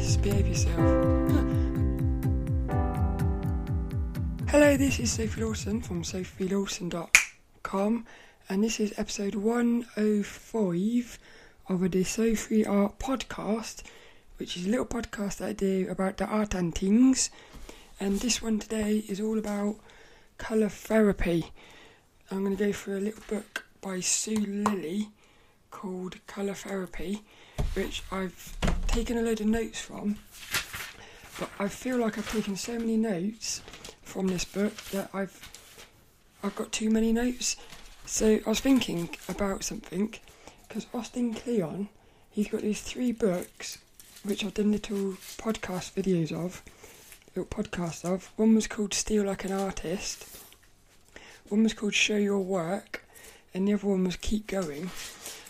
misbehave yourself. Hello, this is Sophie Lawson from sophielawson.com, and this is episode 105 of the Sophie Art podcast, which is a little podcast that I do about the art and things. And this one today is all about colour therapy. I'm going to go through a little book by Sue Lilly called Colour Therapy, which I've taken a load of notes from. But I feel like I've taken so many notes from this book that I've I've got too many notes. So I was thinking about something because Austin Kleon, he's got these three books which I've done little podcast videos of, little podcasts of. One was called Steal Like an Artist. One was called Show Your Work, and the other one was Keep Going.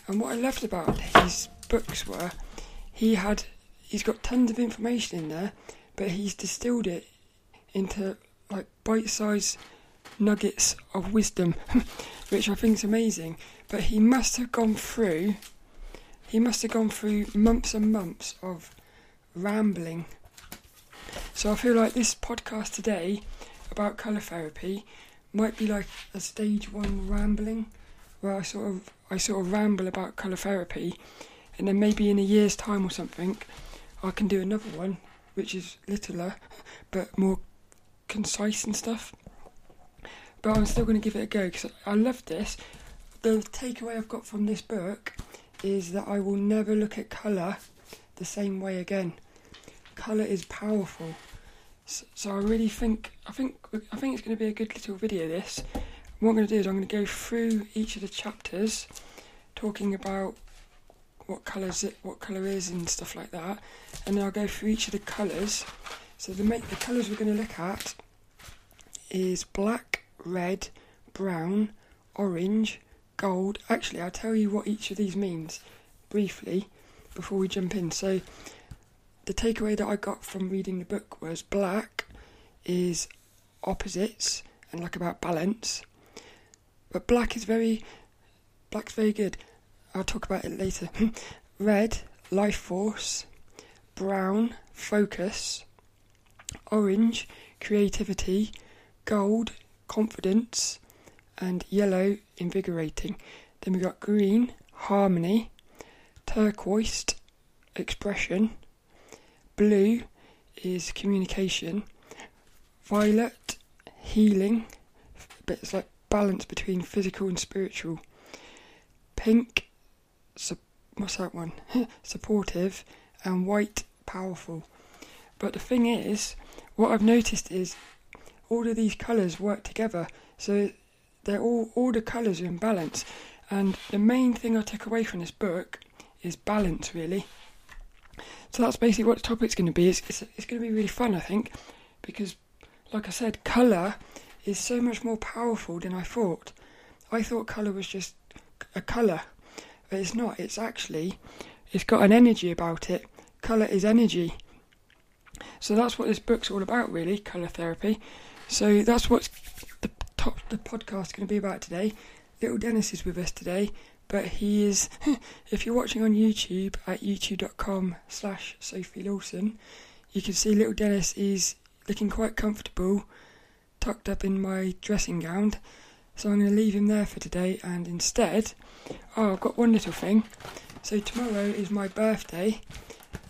And what I loved about his books were he had he's got tons of information in there, but he's distilled it into like bite-sized nuggets of wisdom, which I think is amazing. But he must have gone through he must have gone through months and months of rambling. So I feel like this podcast today about colour therapy might be like a stage one rambling where I sort of I sort of ramble about colour therapy, and then maybe in a year's time or something, I can do another one which is littler but more concise and stuff. But I'm still going to give it a go because I love this. The takeaway I've got from this book is that I will never look at colour the same way again. Colour is powerful. So, so I really think I think I think it's going to be a good little video. This what I'm going to do is I'm going to go through each of the chapters, talking about what colours it, what colour is, and stuff like that, and then I'll go through each of the colours. So the make the colours we're going to look at is black, red, brown, orange, gold. Actually, I'll tell you what each of these means briefly before we jump in. So the takeaway that I got from reading the book was black is opposites and like about balance. But black is very, black's very good. I'll talk about it later. Red, life force. Brown, focus. Orange, creativity. Gold, confidence. And yellow, invigorating. Then we got green, harmony. Turquoise, expression. Blue is communication. Violet, healing. But it's like balance between physical and spiritual. Pink, su- what's that one? Supportive, and white, powerful. But the thing is, what I've noticed is all of these colours work together. So they're all all the colours are in balance. And the main thing I took away from this book is balance, really. So that's basically what the topic's going to be. It's, it's, it's going to be really fun, I think, because, like I said, colour is so much more powerful than I thought. I thought colour was just a colour, but it's not. It's actually, it's got an energy about it. Colour is energy. So that's what this book's all about, really, colour therapy. So that's what the top the podcast going to be about today. Little Dennis is with us today, but he is. if you're watching on YouTube at youtube.com slash Sophie Lawson, you can see little Dennis is looking quite comfortable tucked up in my dressing gown. So I'm going to leave him there for today and instead, oh, I've got one little thing. So tomorrow is my birthday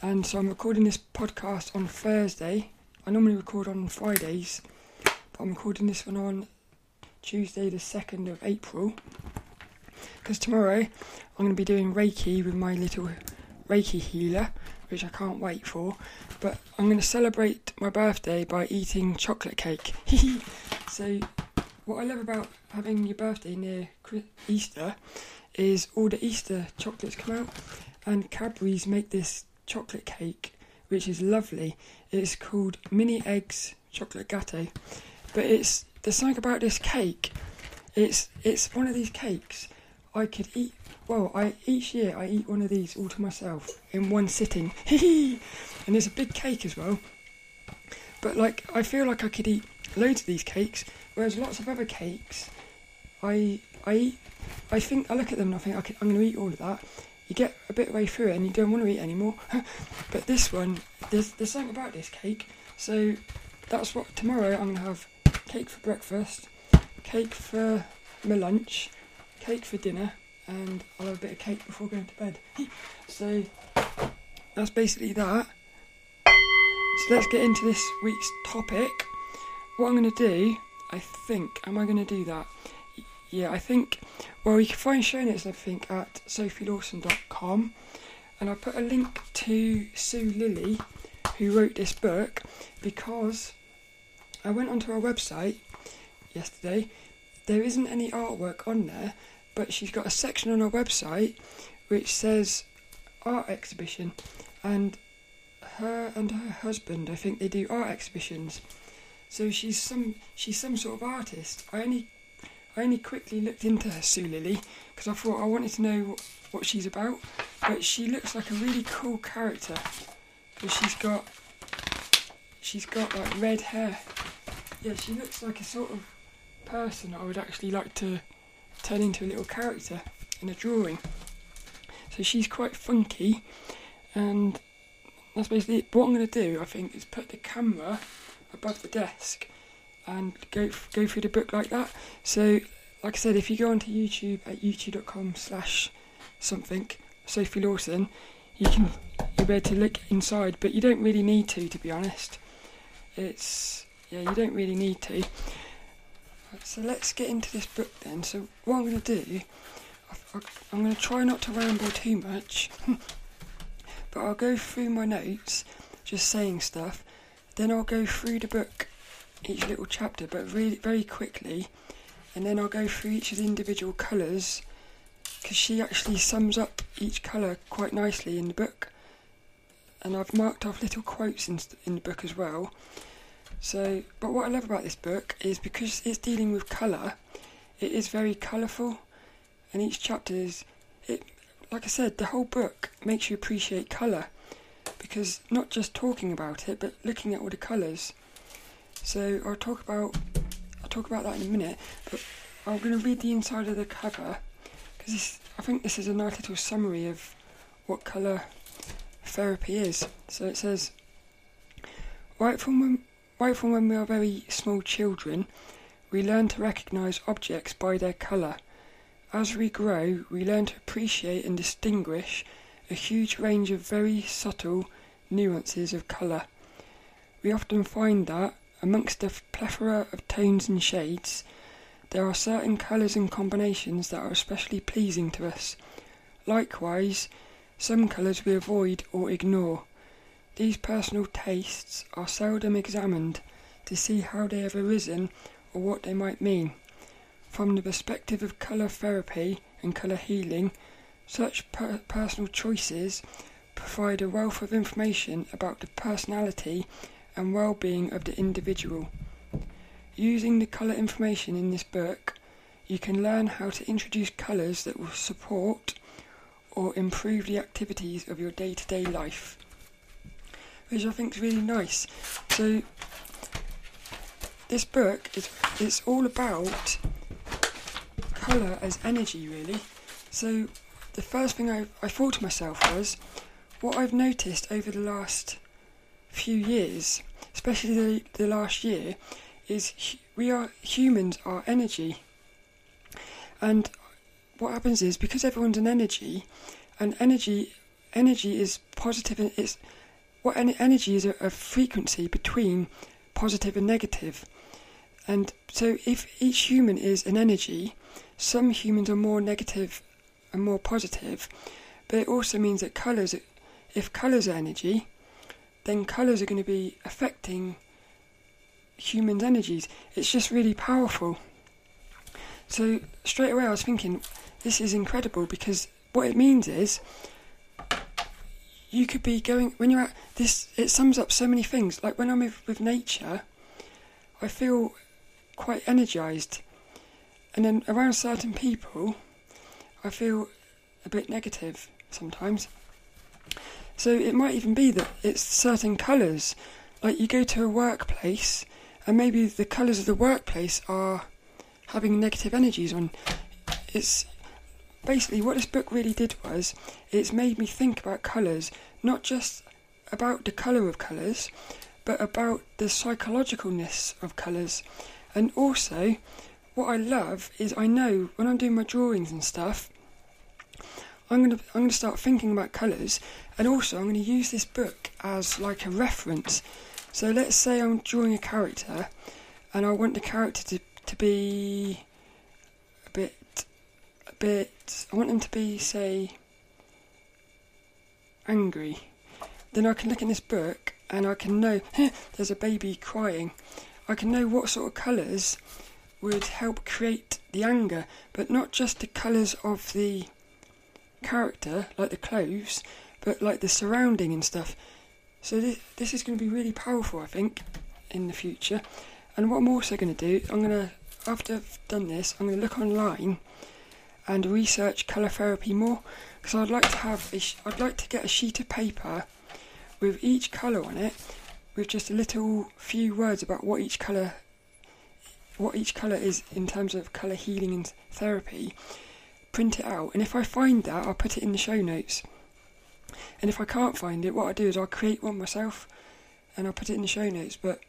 and so I'm recording this podcast on Thursday. I normally record on Fridays, but I'm recording this one on Tuesday, the 2nd of April. Because tomorrow I'm going to be doing Reiki with my little Reiki healer, which I can't wait for. But I'm going to celebrate my birthday by eating chocolate cake. so, what I love about having your birthday near Easter is all the Easter chocolates come out, and Cadbury's make this chocolate cake, which is lovely. It's called Mini Eggs Chocolate Gâteau, but it's there's something about this cake. It's it's one of these cakes I could eat well, I each year I eat one of these all to myself in one sitting. and there's a big cake as well. But like I feel like I could eat loads of these cakes, whereas lots of other cakes, I I. I think I look at them and I think okay, I'm going to eat all of that, you get a bit way through it and you don't want to eat anymore. but this one, there's there's something about this cake. So that's what tomorrow I'm gonna have cake for breakfast, cake for my lunch, cake for dinner, and I'll have a bit of cake before going to bed. so that's basically that. So let's get into this week's topic. What I'm going to do, I think, am I going to do that? Yeah, I think, well, you can find show notes, I think, at sophielawson.com. And I put a link to Sue Lilly, who wrote this book, because I went onto her website yesterday. There isn't any artwork on there, but she's got a section on her website which says art exhibition, and her and her husband, I think they do art exhibitions. So she's some she's some sort of artist. I only I only quickly looked into her Sue Lilly because I thought I wanted to know what, what she's about. But she looks like a really cool character because she's got she's got like red hair. Yeah, she looks like a sort of person I would actually like to turn into a little character in a drawing. So she's quite funky, and that's basically it. What I'm going to do, I think, is put the camera above the desk and go go through the book like that. So, like I said, if you go onto YouTube at youtube.com slash something Sophie Lawson, you can you'll be able to look inside, but you don't really need to, to be honest. It's yeah, you don't really need to. So let's get into this book then. So what I'm going to do, I'm going to try not to ramble too much, but I'll go through my notes, just saying stuff. Then I'll go through the book, each little chapter, but really very quickly, and then I'll go through each of the individual colours, because she actually sums up each colour quite nicely in the book. And I've marked off little quotes in, in the book as well. So, but what I love about this book is because it's dealing with colour, it is very colourful, and each chapter is, it, like I said, the whole book makes you appreciate colour, because not just talking about it, but looking at all the colours. So I'll talk about, I'll talk about that in a minute, but I'm going to read the inside of the cover, because I think this is a nice little summary of what colour therapy is. So it says, right from when Right from when we are very small children, we learn to recognise objects by their colour. As we grow, we learn to appreciate and distinguish a huge range of very subtle nuances of colour. We often find that, amongst a plethora of tones and shades, there are certain colours and combinations that are especially pleasing to us. Likewise, some colours we avoid or ignore. These personal tastes are seldom examined to see how they have arisen or what they might mean. From the perspective of colour therapy and colour healing, such per- personal choices provide a wealth of information about the personality and well being of the individual. Using the colour information in this book, you can learn how to introduce colours that will support or improve the activities of your day to day life which I think is really nice. So this book is it's all about colour as energy really. So the first thing I, I thought to myself was what I've noticed over the last few years, especially the, the last year, is we are humans are energy. And what happens is because everyone's an energy, and energy energy is positive and it's what energy is a, a frequency between positive and negative. And so, if each human is an energy, some humans are more negative and more positive, but it also means that colours, if colours are energy, then colours are going to be affecting humans' energies. It's just really powerful. So, straight away, I was thinking, this is incredible because what it means is you could be going when you're at this it sums up so many things like when i'm with, with nature i feel quite energized and then around certain people i feel a bit negative sometimes. So it might even be that it's certain colours. Like you go to a workplace and maybe the colours of the workplace are having negative energies on. It's basically, what this book really did was it's made me think about colours, not just about the colour of colours, but about the psychologicalness of colours. And also, what I love is I know when I'm doing my drawings and stuff, I'm gonna I'm gonna start thinking about colours, and also I'm gonna use this book as like a reference. So let's say I'm drawing a character, and I want the character to to be a bit a bit. I want them to be say angry. Then I can look in this book and I can know there's a baby crying. I can know what sort of colours would help create the anger, but not just the colours of the character, like the clothes, but like the surrounding and stuff. So this, this is going to be really powerful, I think, in the future. And what I'm also going to do, I'm going to, after I've done this, I'm going to look online and research colour therapy more because I'd like to have, a I'd like to get a sheet of paper with each colour on it, with just a little few words about what each colour, what each colour is in terms of colour healing and therapy print it out, and if I find that, I'll put it in the show notes. And if I can't find it, what I do is I'll create one myself, and I'll put it in the show notes. But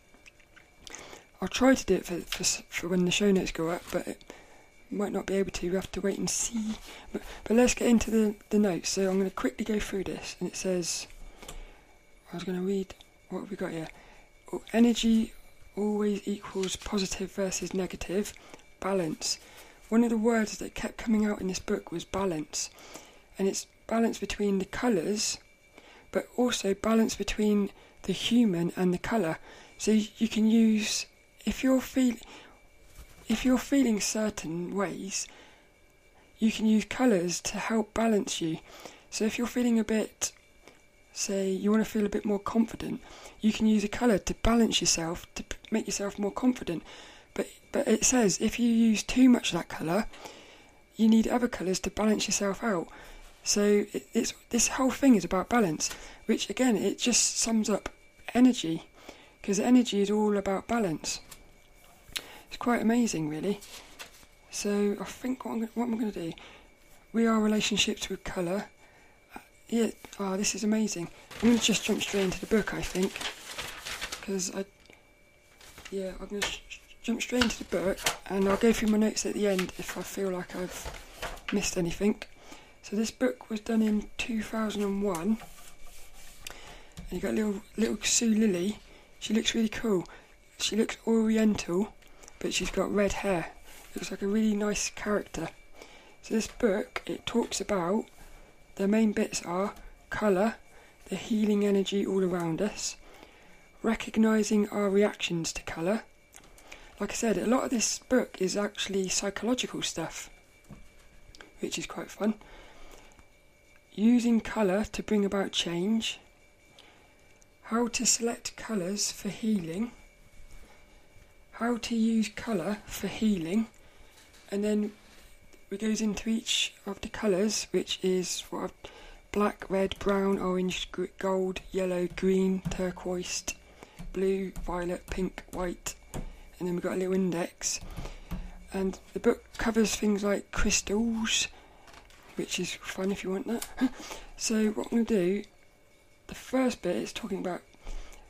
I'll try to do it for for, for when the show notes go up, but it might not be able to. We have to wait and see. But, but let's get into the the notes. So I'm going to quickly go through this, and it says, I was going to read what have we got here. Energy always equals positive versus negative. Balance one of the words that kept coming out in this book was balance. And it's balance between the colours, but also balance between the human and the colour. So you can use if you're feel if you're feeling certain ways, you can use colours to help balance you. So if you're feeling a bit say you want to feel a bit more confident, you can use a colour to balance yourself to make yourself more confident. But but it says if you use too much of that colour, you need other colours to balance yourself out. So it, it's this whole thing is about balance, which again it just sums up energy, because energy is all about balance. It's quite amazing, really. So I think what I'm, what am going to do? We are relationships with colour. Uh, yeah, oh, this is amazing. I'm going to just jump straight into the book, I think, because I, yeah, I'm going to jump straight into the book and I'll go through my notes at the end if I feel like I've missed anything. So this book was done in 2001 and you got little little Sue Lilly. She looks really cool. She looks oriental but she's got red hair. Looks like a really nice character. So this book it talks about the main bits are colour, the healing energy all around us, recognizing our reactions to colour, like I said, a lot of this book is actually psychological stuff, which is quite fun. Using colour to bring about change, how to select colours for healing, how to use colour for healing, and then it goes into each of the colours, which is what I've, black, red, brown, orange, gold, yellow, green, turquoise, blue, violet, pink, white, and then we've got a little index. And the book covers things like crystals, which is fun if you want that. so, what I'm going to do, the first bit is talking about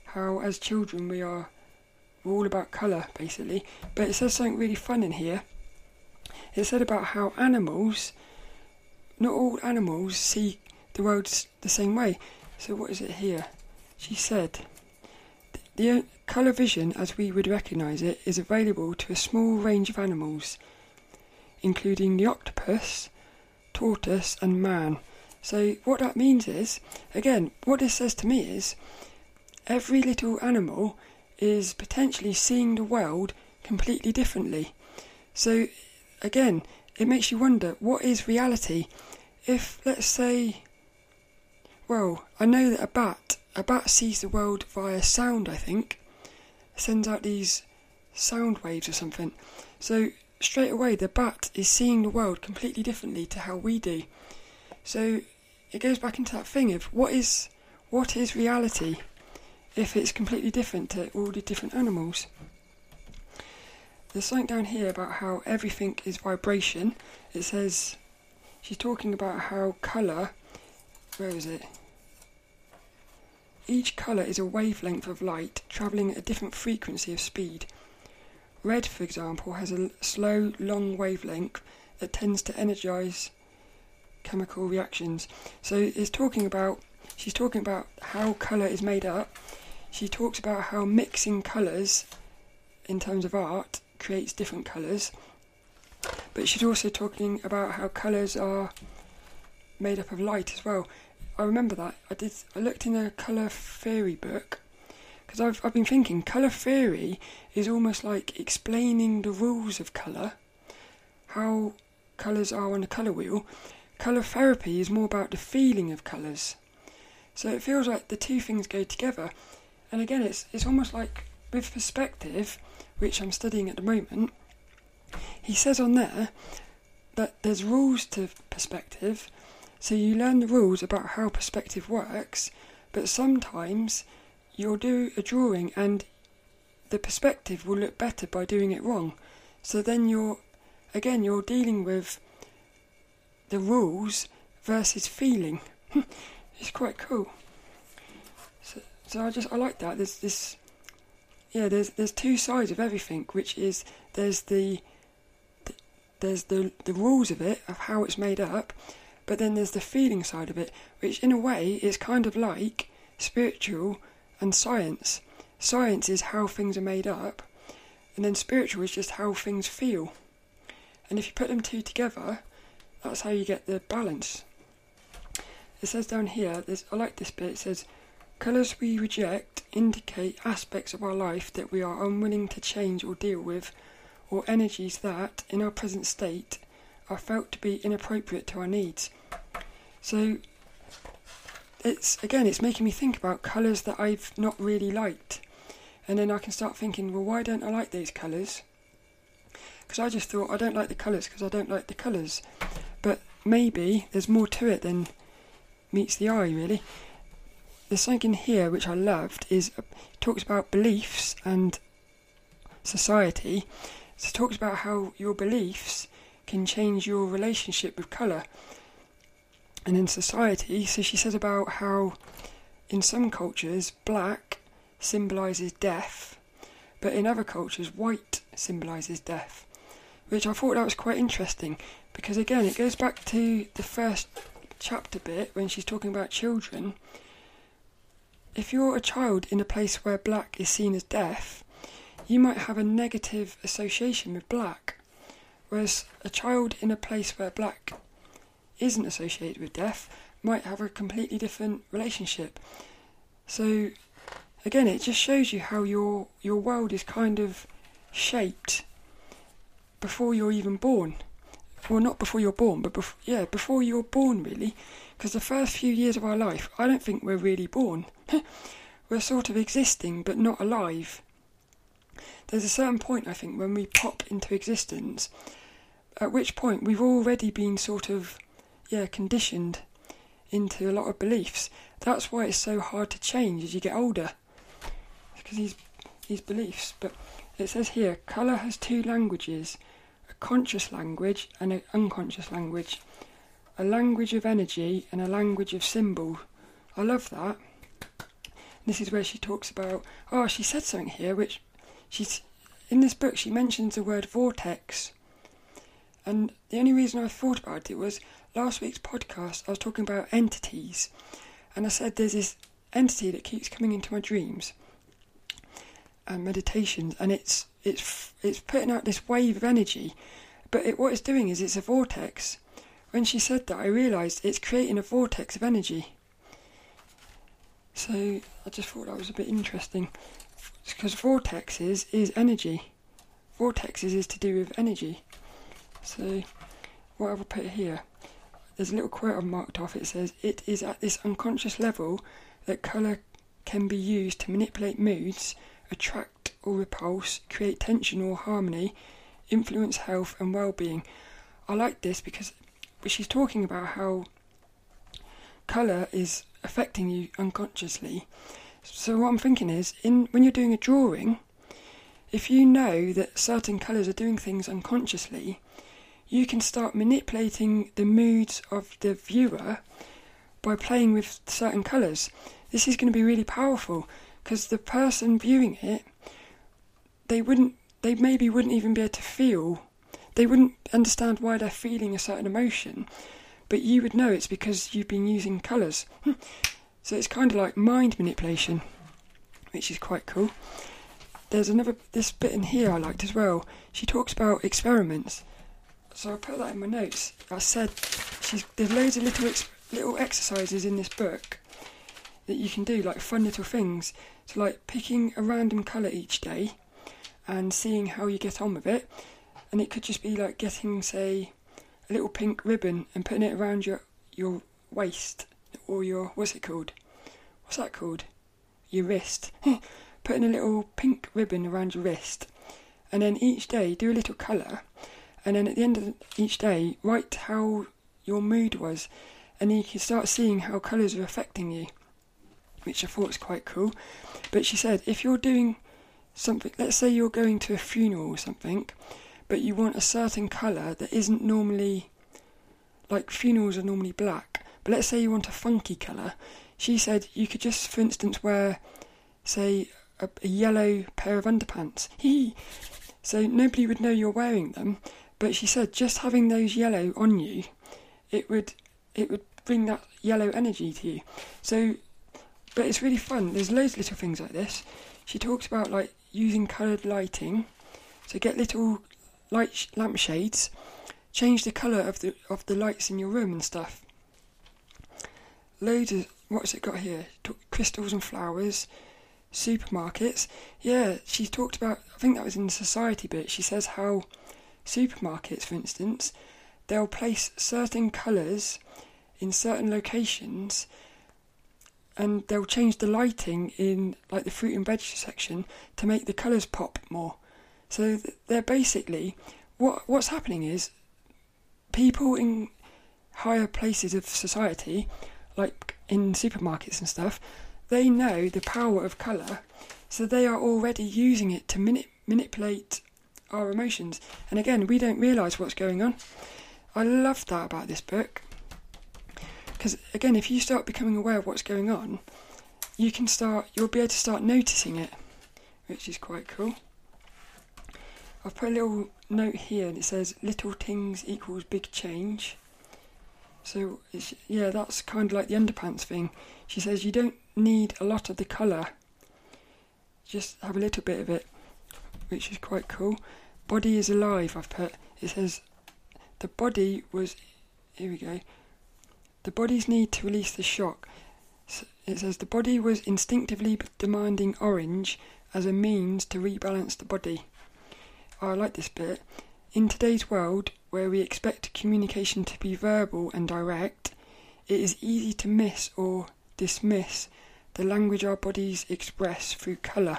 how, as children, we are we're all about colour, basically. But it says something really fun in here. It said about how animals, not all animals, see the world the same way. So, what is it here? She said, the uh, colour vision, as we would recognise it, is available to a small range of animals, including the octopus, tortoise, and man. So, what that means is, again, what this says to me is every little animal is potentially seeing the world completely differently. So, again, it makes you wonder what is reality? If, let's say, well, I know that a bat a bat sees the world via sound, I think. Sends out these sound waves or something. So straight away the bat is seeing the world completely differently to how we do. So it goes back into that thing of what is what is reality if it's completely different to all the different animals. There's something down here about how everything is vibration. It says she's talking about how colour. Where is it? Each colour is a wavelength of light travelling at a different frequency of speed. Red, for example, has a slow, long wavelength that tends to energise chemical reactions. So it's talking about she's talking about how colour is made up. She talks about how mixing colours in terms of art creates different colours. But she's also talking about how colours are made up of light as well. I remember that. I did I looked in a colour theory book because I've I've been thinking colour theory is almost like explaining the rules of colour, how colours are on a colour wheel. Colour therapy is more about the feeling of colours. So it feels like the two things go together. And again, it's it's almost like with perspective, which I'm studying at the moment. He says on there that there's rules to perspective, so you learn the rules about how perspective works, but sometimes you'll do a drawing and the perspective will look better by doing it wrong. So then you're again you're dealing with the rules versus feeling. it's quite cool. So, so I just I like that. There's this yeah. There's there's two sides of everything, which is there's the, the there's the the rules of it of how it's made up, but then there's the feeling side of it, which in a way is kind of like spiritual and science. Science is how things are made up, and then spiritual is just how things feel. And if you put them two together, that's how you get the balance. It says down here, I like this bit, it says, Colours we reject indicate aspects of our life that we are unwilling to change or deal with, or energies that, in our present state, are felt to be inappropriate to our needs. So, it's again, it's making me think about colours that I've not really liked, and then I can start thinking, well, why don't I like these colours? because I just thought I don't like the colours because I don't like the colours. But maybe there's more to it than meets the eye, really. There's something in here which I loved is uh, talks about beliefs and society. So it talks about how your beliefs can change your relationship with colour. And in society, so she says about how in some cultures black symbolises death, but in other cultures white symbolises death which I thought that was quite interesting because again it goes back to the first chapter bit when she's talking about children. If you're a child in a place where black is seen as death, you might have a negative association with black, whereas a child in a place where black isn't associated with death might have a completely different relationship. So again, it just shows you how your your world is kind of shaped before you're even born. Well, not before you're born, but bef- yeah, before you're born, really. Because the first few years of our life, I don't think we're really born. we're sort of existing, but not alive. There's a certain point, I think, when we pop into existence, at which point we've already been sort of, yeah, conditioned into a lot of beliefs. That's why it's so hard to change as you get older. Because these these beliefs. But it says here, colour has two languages a conscious language and an unconscious language, a language of energy and a language of symbol. I love that. This is where she talks about. Oh, she said something here, which she's in this book. She mentions the word vortex, and the only reason I thought about it was last week's podcast. I was talking about entities, and I said there's this entity that keeps coming into my dreams and meditations, and it's it's it's putting out this wave of energy, but it, what it's doing is it's a vortex. When she said that, I realised it's creating a vortex of energy. So I just thought that was a bit interesting, because vortexes is energy. Vortexes is to do with energy. So what have I put here? There's a little quote I've marked off. It says, "It is at this unconscious level that colour can be used to manipulate moods, attract or repulse, create tension or harmony, influence health and well-being. I like this because she's talking about how colour is affecting you unconsciously. So what I'm thinking is, in when you're doing a drawing, if you know that certain colours are doing things unconsciously, you can start manipulating the moods of the viewer by playing with certain colours. This is going to be really powerful because the person viewing it, they wouldn't, they maybe wouldn't even be able to feel, they wouldn't understand why they're feeling a certain emotion, but you would know it's because you've been using colours. so it's kind of like mind manipulation, which is quite cool. There's another this bit in here I liked as well. She talks about experiments so I put that in my notes. I said she's, there's loads of little ex, little exercises in this book that you can do, like fun little things. So like picking a random colour each day and seeing how you get on with it. And it could just be like getting, say, a little pink ribbon and putting it around your your waist or your what's it called? What's that called? Your wrist. putting a little pink ribbon around your wrist, and then each day do a little colour and then at the end of each day, write how your mood was, and you can start seeing how colours are affecting you, which I thought was quite cool. But she said, if you're doing something, let's say you're going to a funeral or something, but you want a certain colour that isn't normally, like funerals are normally black, but let's say you want a funky colour, she said you could just, for instance, wear, say, a, a yellow pair of underpants. so nobody would know you're wearing them, but she said just having those yellow on you, it would it would bring that yellow energy to you. So, but it's really fun. There's loads of little things like this. She talks about like using coloured lighting. So get little light sh- lampshades, change the colour of the of the lights in your room and stuff. Loads of what's it got here? crystals and flowers, supermarkets. Yeah, she talked about. I think that was in the society bit. She says how supermarkets, for instance, they'll place certain colours in certain locations and they'll change the lighting in like the fruit and veg section to make the colours pop more. So they're basically what what's happening is people in higher places of society, like in supermarkets and stuff, they know the power of colour, so they are already using it to mani- manipulate our emotions. And again, we don't realise what's going on. I love that about this book. Because again, if you start becoming aware of what's going on, you can start, you'll be able to start noticing it, which is quite cool. I've put a little note here and it says little things equals big change. So yeah, that's kind of like the underpants thing. She says you don't need a lot of the colour, just have a little bit of it, which is quite cool. Body is alive, I've put. It says the body was. Here we go. The body's need to release the shock. It says the body was instinctively demanding orange as a means to rebalance the body. Oh, I like this bit. In today's world, where we expect communication to be verbal and direct, it is easy to miss or dismiss the language our bodies express through colour.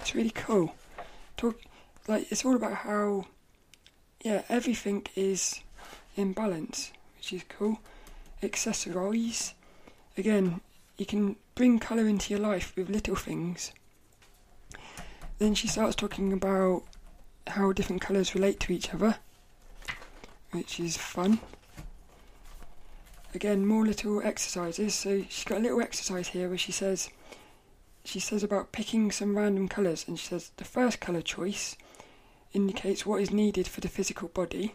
It's really cool. Talk, like it's all about how yeah everything is in balance which is cool. Accessorize again you can bring colour into your life with little things. Then she starts talking about how different colours relate to each other which is fun. Again more little exercises. So she's got a little exercise here where she says she says about picking some random colours and she says the first colour choice indicates what is needed for the physical body.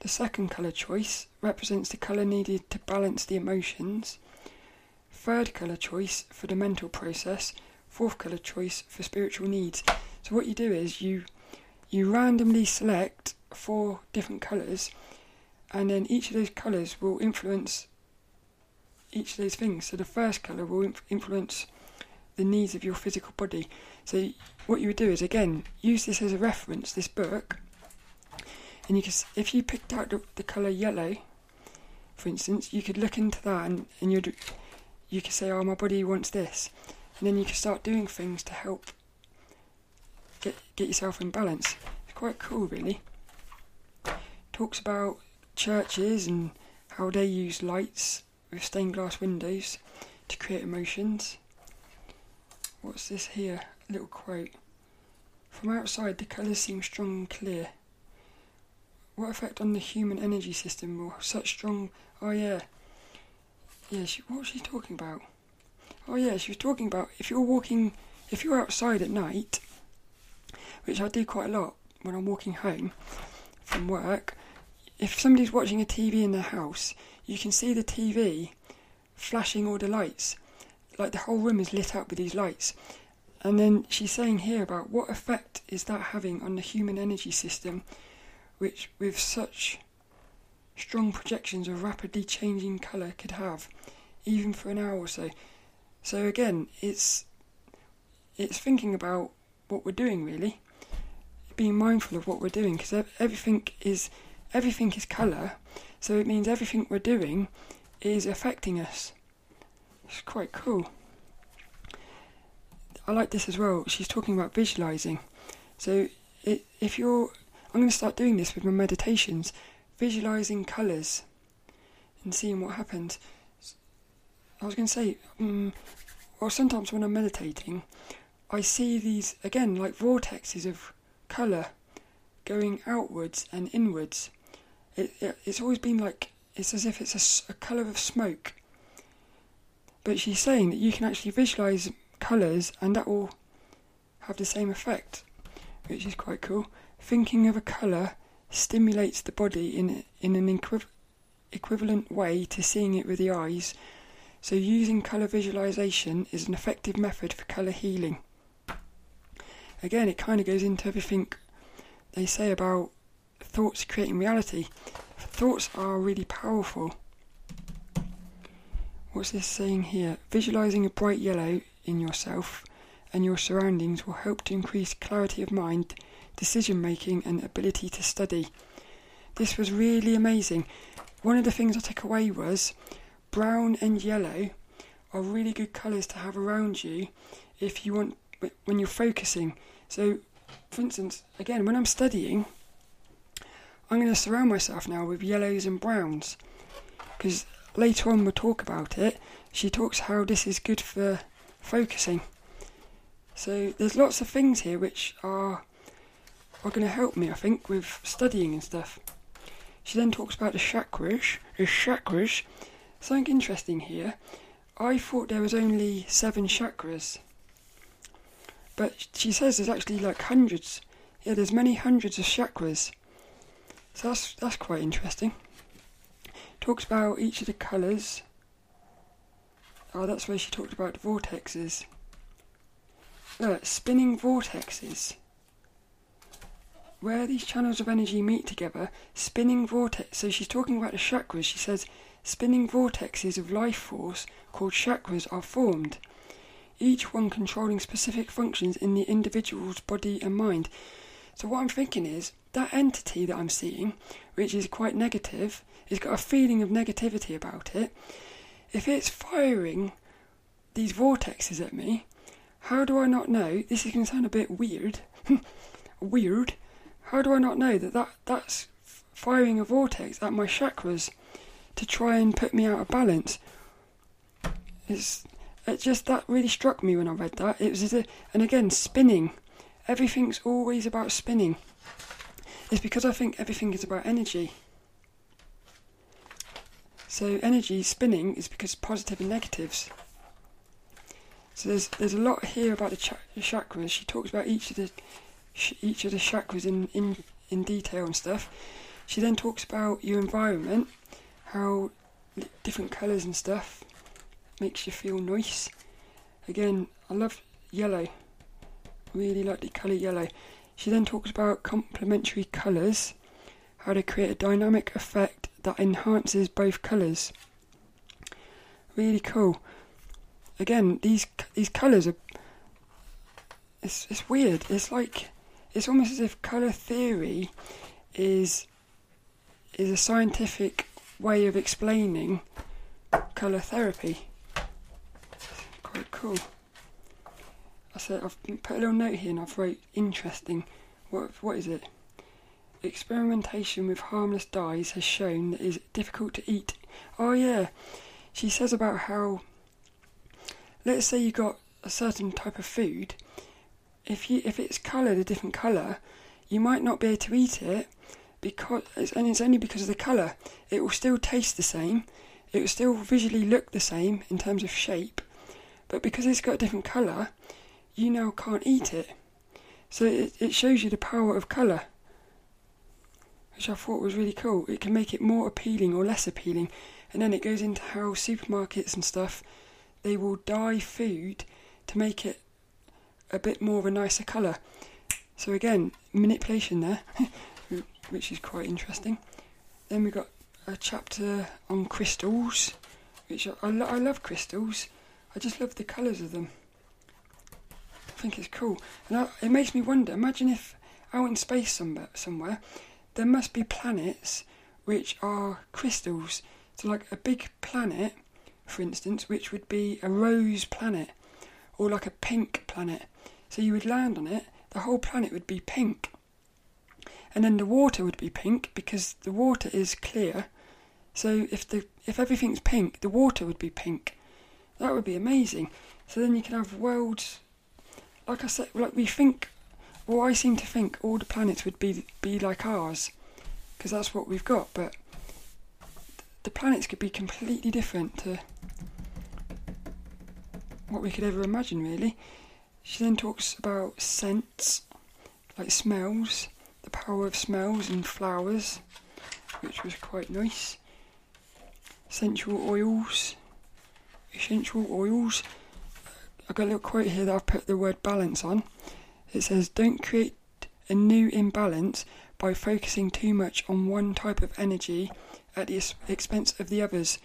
The second colour choice represents the colour needed to balance the emotions. Third colour choice for the mental process. Fourth colour choice for spiritual needs. So what you do is you you randomly select four different colours and then each of those colours will influence each of those things. So the first colour will inf- influence the needs of your physical body. So what you would do is again use this as a reference, this book, and you can if you picked out the, the color yellow, for instance, you could look into that and, and you'd you could say, oh, my body wants this, and then you can start doing things to help get get yourself in balance. It's quite cool, really. Talks about churches and how they use lights with stained glass windows to create emotions. What's this here? Little quote. From outside, the colours seem strong and clear. what effect on the human energy system will such strong. Oh yeah, yeah. She, what was she talking about? Oh yeah, she was talking about if you're walking, if you're outside at night, which I do quite a lot when I'm walking home from work. If somebody's watching a TV in their house, you can see the TV flashing all the lights, like the whole room is lit up with these lights. And then she's saying here about what effect is that having on the human energy system, which with such strong projections of rapidly changing colour could have, even for an hour or so. So again, it's it's thinking about what we're doing really, being mindful of what we're doing because everything is everything is colour, so it means everything we're doing is affecting us. It's quite cool. I like this as well. She's talking about visualizing. So it, if you're, I'm going to start doing this with my meditations, visualizing colours and seeing what happens. I was going to say, um, well, sometimes when I'm meditating, I see these again like vortexes of colour going outwards and inwards. It, it, it's always been like it's as if it's a, a colour of smoke. But she's saying that you can actually visualise colours and that will have the same effect, which is quite cool. Thinking of a colour stimulates the body in, in an equiv- equivalent way to seeing it with the eyes, so using colour visualisation is an effective method for colour healing. Again, it kind of goes into everything they say about thoughts creating reality. Thoughts are really powerful. What's this saying here? Visualizing a bright yellow in yourself and your surroundings will help to increase clarity of mind, decision making, and ability to study. This was really amazing. One of the things I took away was brown and yellow are really good colours to have around you if you want when you're focusing. So, for instance, again, when I'm studying, I'm going to surround myself now with yellows and browns because later on we'll talk about it. She talks how this is good for focusing. So there's lots of things here which are are going to help me, I think, with studying and stuff. She then talks about the chakras. The chakras. Something interesting here. I thought there was only seven chakras, but she says there's actually like hundreds. Yeah, there's many hundreds of chakras. So that's that's quite interesting. Talks about each of the colours. Oh, that's where she talked about vortexes. Look, spinning vortexes. Where these channels of energy meet together, spinning vortex. So she's talking about the chakras. She says spinning vortexes of life force called chakras are formed, each one controlling specific functions in the individual's body and mind. So what I'm thinking is that entity that I'm seeing, which is quite negative, it's got a feeling of negativity about it. If it's firing these vortexes at me, how do I not know? This is going to sound a bit weird. weird. How do I not know that, that that's firing a vortex at my chakras to try and put me out of balance? It's it just that really struck me when I read that. It was as if, and again spinning. Everything's always about spinning. It's because I think everything is about energy. So energy spinning is because positive and negatives. So there's there's a lot here about the, ch- the chakras. She talks about each of the each of the chakras in, in in detail and stuff. She then talks about your environment, how different colours and stuff makes you feel nice. Again, I love yellow. Really like the colour yellow. She then talks about complementary colours, how to create a dynamic effect that enhances both colours. Really cool. Again, these these colours are. It's it's weird. It's like it's almost as if colour theory is is a scientific way of explaining colour therapy. Quite cool. I said I've put a little note here and I've wrote interesting. What what is it? Experimentation with harmless dyes has shown that it is difficult to eat. Oh yeah, she says about how. Let's say you got a certain type of food. If you if it's coloured a different colour, you might not be able to eat it because it's, and it's only because of the colour. It will still taste the same. It will still visually look the same in terms of shape, but because it's got a different colour, you now can't eat it. So it, it shows you the power of colour, which I thought was really cool. It can make it more appealing or less appealing, and then it goes into how supermarkets and stuff they will dye food to make it a bit more of a nicer colour. So again, manipulation there, which is quite interesting. Then we've got a chapter on crystals, which I, I, lo- I love crystals. I just love the colours of them. I think it's cool, and I, it makes me wonder. Imagine if out in space somewhere, somewhere, there must be planets which are crystals. So, like a big planet, for instance, which would be a rose planet or like a pink planet. So you would land on it, the whole planet would be pink. And then the water would be pink because the water is clear. So if the if everything's pink, the water would be pink. That would be amazing. So then you can have worlds like I said like we think well I seem to think all the planets would be be like ours because that's what we've got, but the planets could be completely different to what we could ever imagine, really. She then talks about scents, like smells, the power of smells and flowers, which was quite nice. Essential oils, essential oils. I've got a little quote here that I've put the word balance on. It says, Don't create a new imbalance by focusing too much on one type of energy at the expense of the others.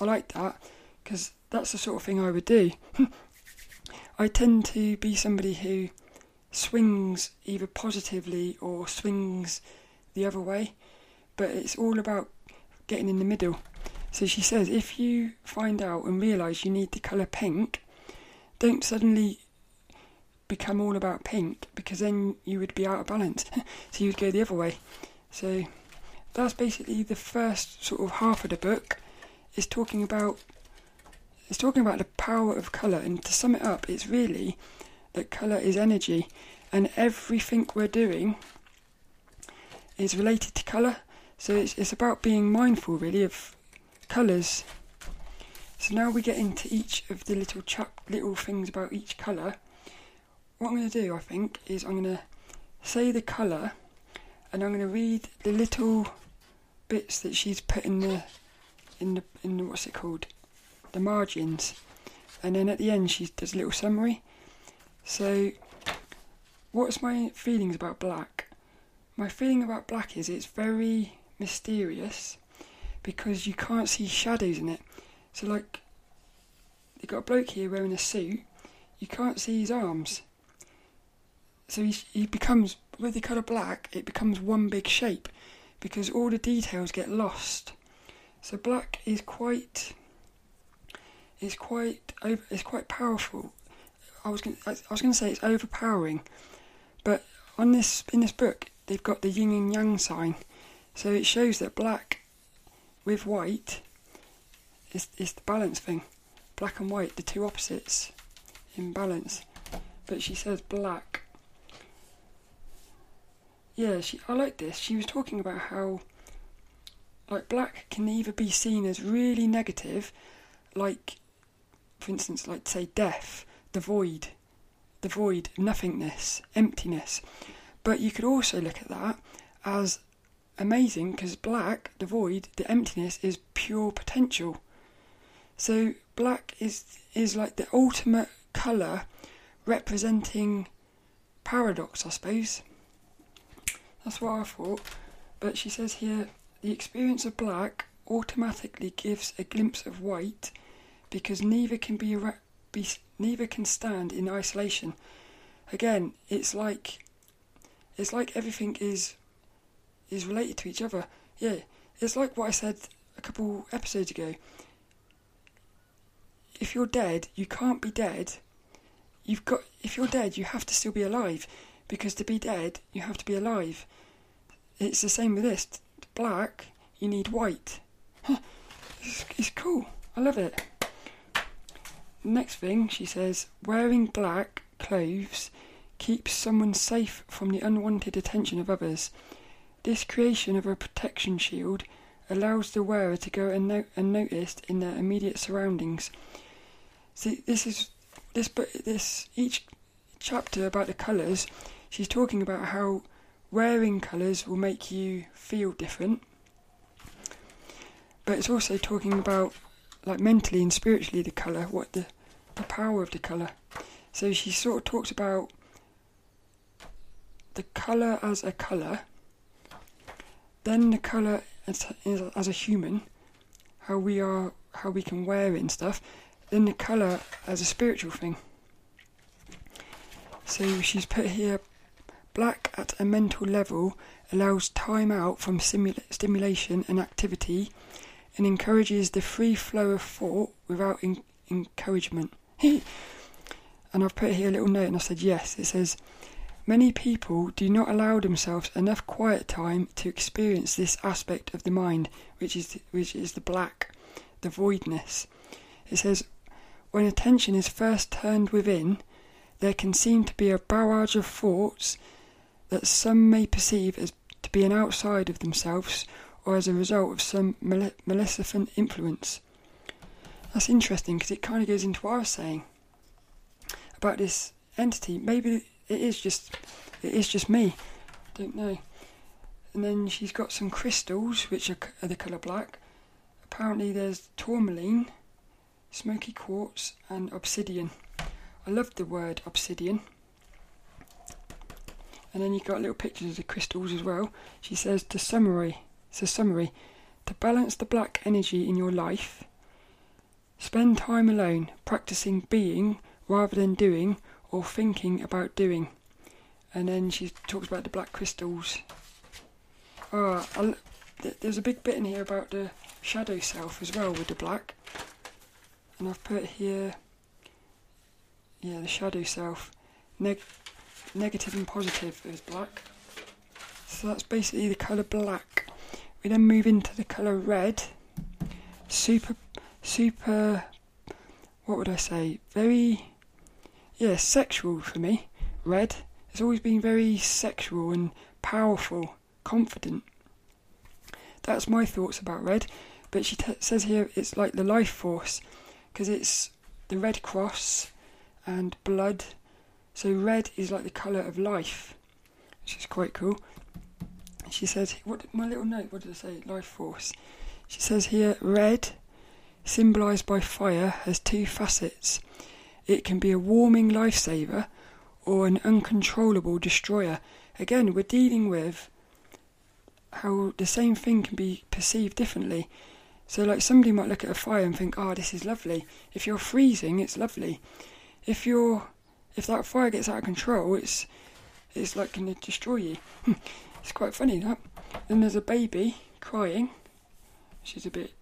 I like that because that's the sort of thing I would do. I tend to be somebody who swings either positively or swings the other way, but it's all about getting in the middle. So she says if you find out and realise you need the colour pink, don't suddenly become all about pink because then you would be out of balance. so you would go the other way. So that's basically the first sort of half of the book is talking about it's talking about the power of colour and to sum it up it's really that colour is energy and everything we're doing is related to colour so it's, it's about being mindful really of colours so now we get into each of the little chap little things about each colour what I'm going to do I think is I'm going to say the colour and I'm going to read the little bits that she's put in the in the in the, what's it called? The margins. And then at the end she does a little summary. So what's my feelings about black? My feeling about black is it's very mysterious because you can't see shadows in it. So like you've got a bloke here wearing a suit. You can't see his arms so he, he becomes with the colour black it becomes one big shape because all the details get lost. So black is quite is quite it's quite powerful. I was gonna, I was going to say it's overpowering, but on this in this book they've got the yin and yang sign, so it shows that black with white is is the balance thing. Black and white, the two opposites in balance. But she says black yeah, she, I like this. She was talking about how, like, black can either be seen as really negative, like, for instance, like, say, death, the void, the void, nothingness, emptiness. But you could also look at that as amazing because black, the void, the emptiness is pure potential. So black is is like the ultimate colour representing paradox, I suppose. That's what I thought. But she says here the experience of black automatically gives a glimpse of white because neither can be, be neither can stand in isolation. Again, it's like it's like everything is is related to each other. Yeah, it's like what I said a couple episodes ago. If you're dead, you can't be dead. You've got if you're dead, you have to still be alive because to be dead, you have to be alive. It's the same with this. Black, you need white. it's, cool. I love it. Next thing, she says, wearing black clothes keeps someone safe from the unwanted attention of others. This creation of a protection shield allows the wearer to go unno- unnoticed in their immediate surroundings. See, this is this, but this each chapter about the colours. She's talking about how wearing colours will make you feel different, but it's also talking about like mentally and spiritually the colour, what the the power of the colour. So she sort of talks about the colour as a colour, then the colour as, as a human, how we are, how we can wear it and stuff, then the colour as a spiritual thing. So she's put here black at a mental level allows time out from simula- stimulation and activity and encourages the free flow of thought without in- encouragement. and I've put here a little note and I said yes. It says, Many people do not allow themselves enough quiet time to experience this aspect of the mind, which is which is the black, the voidness. It says, when attention is first turned within, there can seem to be a barrage of thoughts that some may perceive as to be an outside of themselves or as a result of some mal- maleficent influence. That's interesting because it kind of goes into what I was saying about this entity. Maybe it is just it is just me. Don't know. And then she's got some crystals which are, are the colour black. Apparently there's tourmaline, smoky quartz, and obsidian. I love the word obsidian. And then you've got little pictures of the crystals as well. She says to summary, it's summary, to balance the black energy in your life, spend time alone practicing being rather than doing or thinking about doing. And then she talks about the black crystals. Ah, I'll, there's a big bit in here about the shadow self as well with the black. And I've put here, yeah, the shadow self. Neg- negative and positive is black. So that's basically the colour black. We then move into the colour red. Super, super, what would I say? Very yeah, sexual for me. Red has always been very sexual and powerful, confident. That's my thoughts about red. But she t- says here it's like the life force because it's the red cross and blood. So red is like the colour of life, which is quite cool. She says, "What my little note? What did I say? Life force." She says here, red, symbolised by fire, has two facets. It can be a warming lifesaver or an uncontrollable destroyer. Again, we're dealing with how the same thing can be perceived differently. So, like, somebody might look at a fire and think, oh, this is lovely. If you're freezing, it's lovely. If you're, if that fire gets out of control, it's, it's like going to destroy you. it's quite funny that. Then there's a baby crying. She's a bit,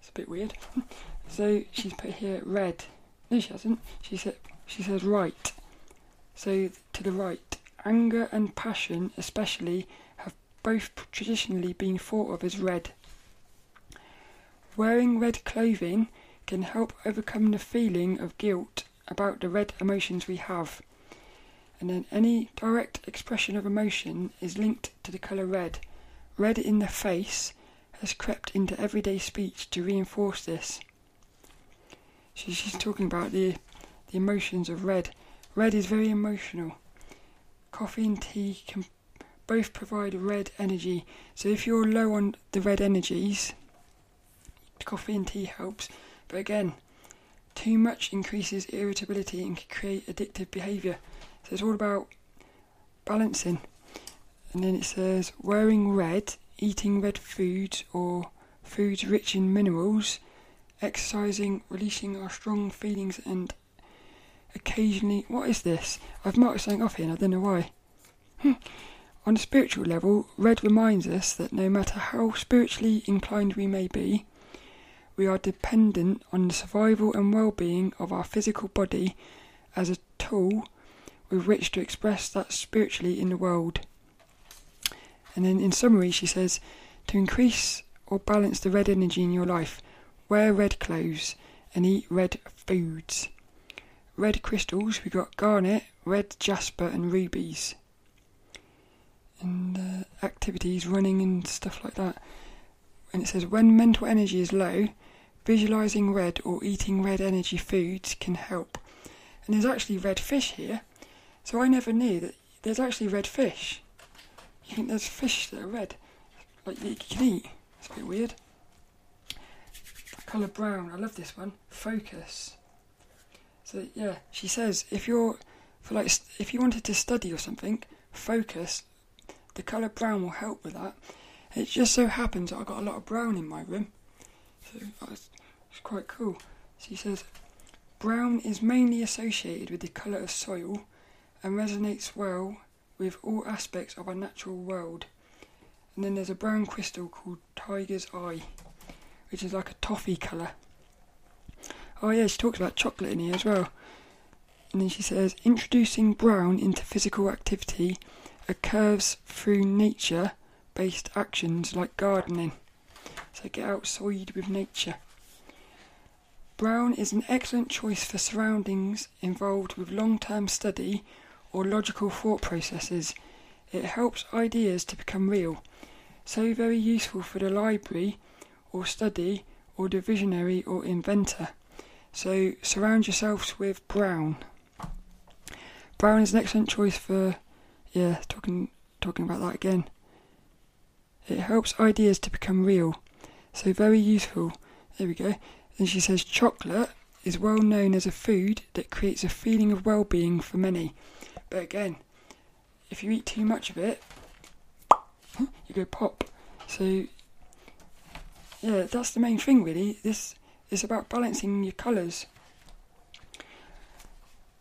it's a bit weird. so she's put here red. No, she hasn't. She said she says right. So to the right, anger and passion, especially, have both traditionally been thought of as red. Wearing red clothing can help overcome the feeling of guilt about the red emotions we have. And then any direct expression of emotion is linked to the colour red. Red in the face has crept into everyday speech to reinforce this. She, she's talking about the the emotions of red. Red is very emotional. Coffee and tea can both provide red energy. So if you're low on the red energies, coffee and tea helps. But again, too much increases irritability and can create addictive behaviour. So it's all about balancing. And then it says wearing red, eating red foods or foods rich in minerals exercising, releasing our strong feelings, and occasionally. What is this? I've marked something off here and I don't know why. Hmm. On a spiritual level, red reminds us that no matter how spiritually inclined we may be, we are dependent on the survival and well being of our physical body as a tool with which to express that spiritually in the world. And then in summary, she says to increase or balance the red energy in your life, wear red clothes, and eat red foods. Red crystals, we got garnet, red jasper, and rubies. and uh, activities, running and stuff like that. And it says when mental energy is low, visualizing red or eating red energy foods can help. And there's actually red fish here, so I never knew that there's actually red fish. You think there's fish that are red, like you can eat. It's a bit weird. The Colour brown. I love this one. Focus. So yeah, she says if you're for like if you wanted to study or something, focus. The colour brown will help with that. It just so happens that I got a lot of brown in my room, so it's, it's quite cool. She says brown is mainly associated with the colour of soil and resonates well with all aspects of our natural world. And then there's a brown crystal called Tiger's Eye, which is like a toffee colour. Oh, yeah, she talks about chocolate in here as well. And then she says, introducing brown into physical activity occurs through nature based actions like gardening. So get outside with nature. Brown is an excellent choice for surroundings involved with long term study or logical thought processes. It helps ideas to become real. So very useful for the library or study or the visionary or inventor. So surround yourselves with brown. Brown is an excellent choice for yeah, talking talking about that again. It helps ideas to become real. So very useful. There we go. And she says chocolate is well known as a food that creates a feeling of well being for many. But again, if you eat too much of it, you go pop. So yeah, that's the main thing really. This is about balancing your colours.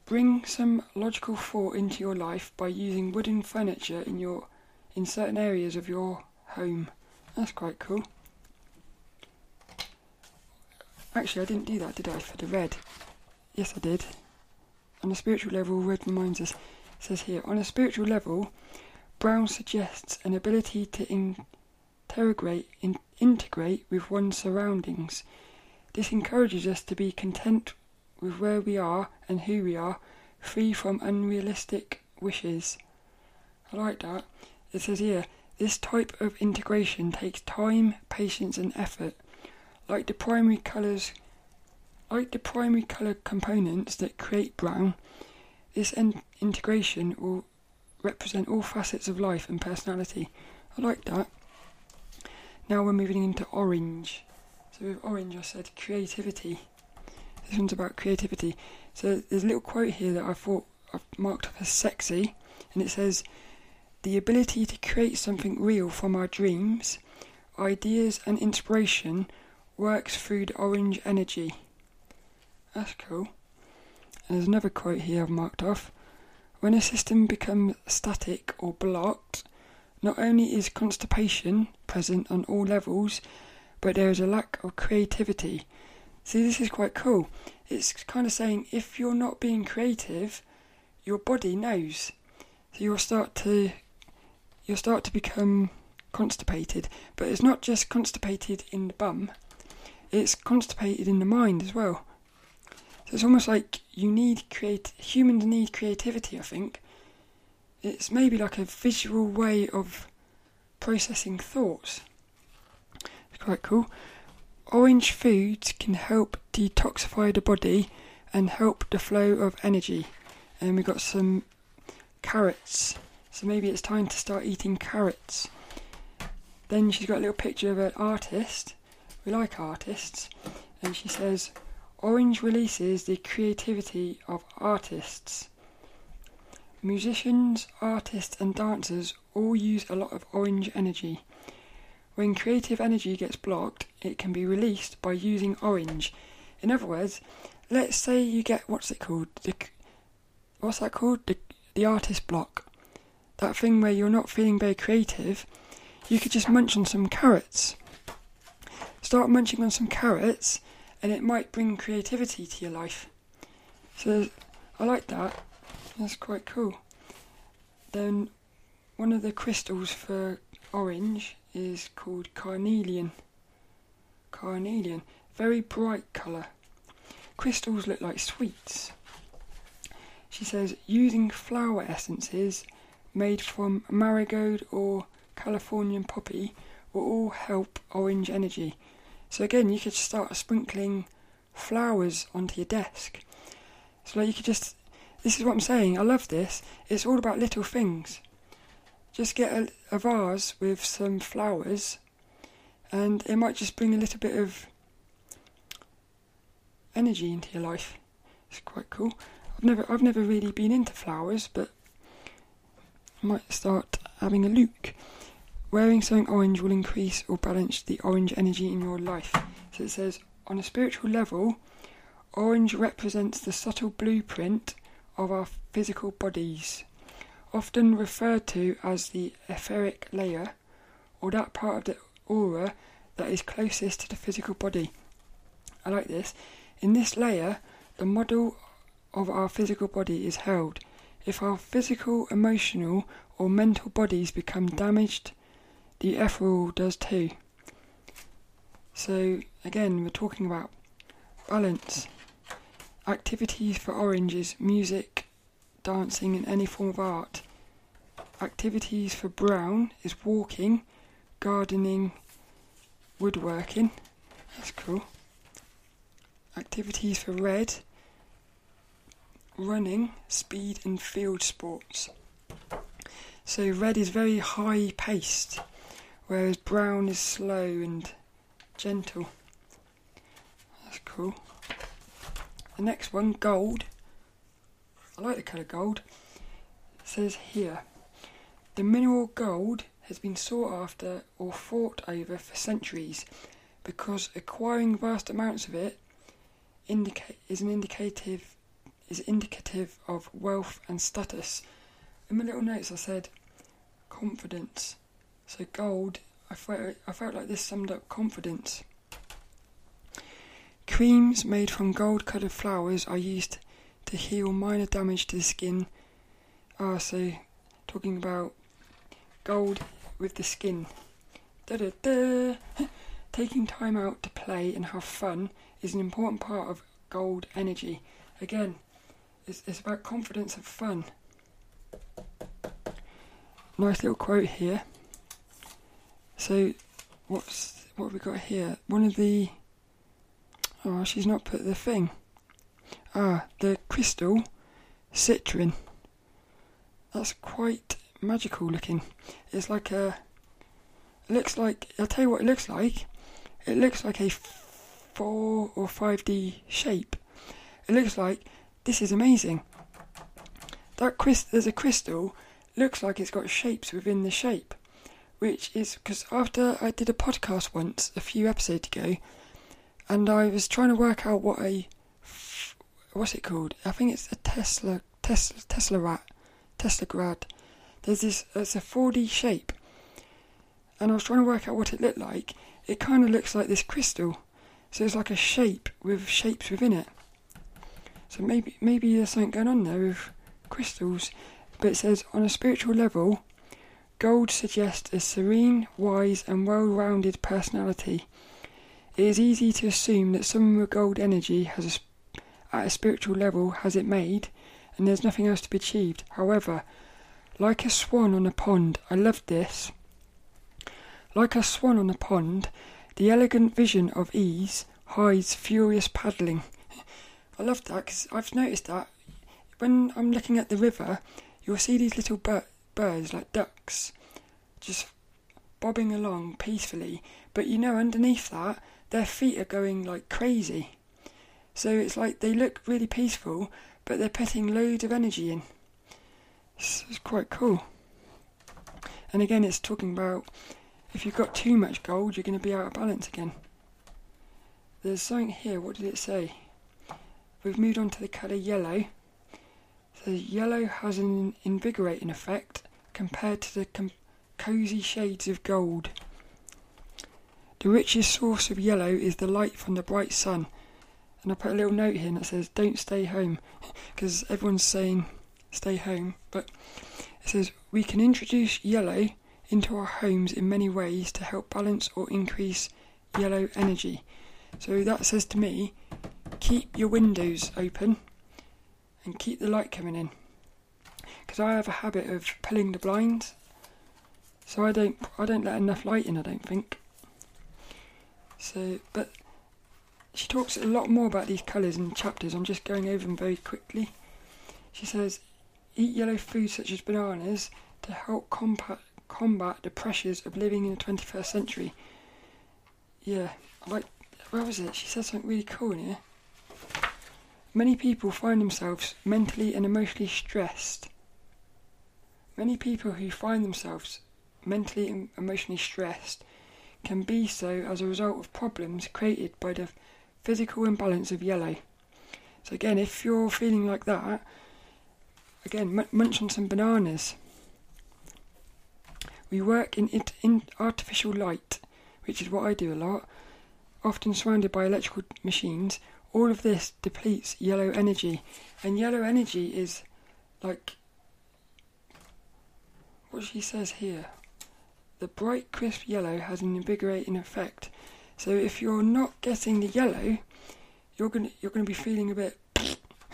Bring some logical thought into your life by using wooden furniture in your in certain areas of your home. That's quite cool. Actually, I didn't do that, did I, for the red? Yes, I did. On a spiritual level, red reminds us says here on a spiritual level, Brown suggests an ability to integrate, in, integrate with one's surroundings. This encourages us to be content with where we are and who we are, free from unrealistic wishes. I like that. It says here, this type of integration takes time, patience, and effort. Like the primary colours, like the primary colour components that create brown, this en- integration will represent all facets of life and personality. I like that. Now we're moving into orange. So with orange, I said creativity. This one's about creativity. So there's a little quote here that I thought I've marked up as sexy, and it says, "The ability to create something real from our dreams, ideas, and inspiration works through the orange energy." That's cool. And there's another quote here I've marked off. When a system becomes static or blocked, not only is constipation present on all levels, but there is a lack of creativity. See, this is quite cool. It's kind of saying if you're not being creative, your body knows. So you'll start to you'll start to become constipated. But it's not just constipated in the bum, it's constipated in the mind as well. So it's almost like you need create humans need creativity, I think. It's maybe like a visual way of processing thoughts. It's quite cool. Orange foods can help detoxify the body and help the flow of energy. And we've got some carrots. So maybe it's time to start eating carrots. Then she's got a little picture of an artist. We like artists. And she says, Orange releases the creativity of artists. Musicians, artists, and dancers all use a lot of orange energy. When creative energy gets blocked, it can be released by using orange. In other words, let's say you get what's it called? The, what's that called? The, the artist block. That thing where you're not feeling very creative. You could just munch on some carrots. Start munching on some carrots, and it might bring creativity to your life. So I like that. That's quite cool. Then one of the crystals for orange is called carnelian. Carnelian, very bright colour. Crystals look like sweets. She says using flower essences made from marigold or Californian poppy will all help orange energy. So again, you could start sprinkling flowers onto your desk. So like you could just, this is what I'm saying. I love this. It's all about little things. Just get a, a vase with some flowers, and it might just bring a little bit of energy into your life. It's quite cool. I've never, I've never really been into flowers, but I might start having a look. Wearing something orange will increase or balance the orange energy in your life. So it says, on a spiritual level, orange represents the subtle blueprint of our physical bodies, often referred to as the etheric layer, or that part of the aura that is closest to the physical body. I like this. In this layer, the model of our physical body is held. If our physical, emotional, or mental bodies become damaged, the F-rule does too. So, again, we're talking about balance. Activities for oranges, music, dancing, and any form of art. Activities for brown is walking, gardening, woodworking. That's cool. Activities for red running, speed, and field sports. So red is very high paced, whereas brown is slow and gentle. That's cool. The next one, gold. I like the colour gold. It says here the mineral gold has been sought after or fought over for centuries because acquiring vast amounts of it indica- is an indicative is indicative of wealth and status. In my little notes, I said confidence. So gold, I felt I felt like this summed up confidence. Creams made from gold-coloured flowers are used to heal minor damage to the skin. Ah, so talking about gold with the skin. Da da da. Taking time out to play and have fun is an important part of gold energy. Again, it's, it's about confidence and fun. Nice little quote here. So, what's what have we got here? One of the oh, she's not put the thing. Ah, the crystal citrine. That's quite magical looking. It's like a. It looks like I'll tell you what it looks like. It looks like a four or five D shape. It looks like this is amazing. That crystal, there's a crystal, looks like it's got shapes within the shape, which is because after I did a podcast once a few episodes ago, and I was trying to work out what a what's it called? I think it's a Tesla Tesla Tesla rat Tesla grad. There's this it's a 4D shape, and I was trying to work out what it looked like. It kind of looks like this crystal, so it's like a shape with shapes within it. So maybe maybe there's something going on there with crystals. But it says on a spiritual level, gold suggests a serene, wise, and well-rounded personality. It is easy to assume that someone with gold energy has a, at a spiritual level has it made, and there's nothing else to be achieved. However, like a swan on a pond, I love this. Like a swan on a pond, the elegant vision of ease hides furious paddling. I love that because I've noticed that when I'm looking at the river, you'll see these little bir- birds like ducks just bobbing along peacefully, but you know, underneath that, their feet are going like crazy. So it's like they look really peaceful, but they're putting loads of energy in. It's, it's quite cool. And again, it's talking about if you've got too much gold, you're going to be out of balance again. There's something here, what did it say? We've moved on to the colour yellow. So yellow has an invigorating effect compared to the com- cosy shades of gold. The richest source of yellow is the light from the bright sun. And I put a little note here that says, don't stay home, because everyone's saying stay home. But it says, we can introduce yellow into our homes in many ways to help balance or increase yellow energy. So that says to me, keep your windows open and keep the light coming in. because I have a habit of pulling the blinds, so I don't I don't let enough light in. I don't think. So, but she talks a lot more about these colours and chapters. I'm just going over them very quickly. She says, eat yellow foods such as bananas to help combat combat the pressures of living in the 21st century. Yeah, like where was it? She said something really cool in here. Many people find themselves mentally and emotionally stressed. Many people who find themselves mentally and emotionally stressed can be so as a result of problems created by the physical imbalance of yellow. So, again, if you're feeling like that, again, m- munch on some bananas. We work in, it, in artificial light, which is what I do a lot, often surrounded by electrical machines all of this depletes yellow energy, and yellow energy is like what she says here. The bright, crisp yellow has an invigorating effect. So if you're not getting the yellow, you're gonna you're gonna be feeling a bit.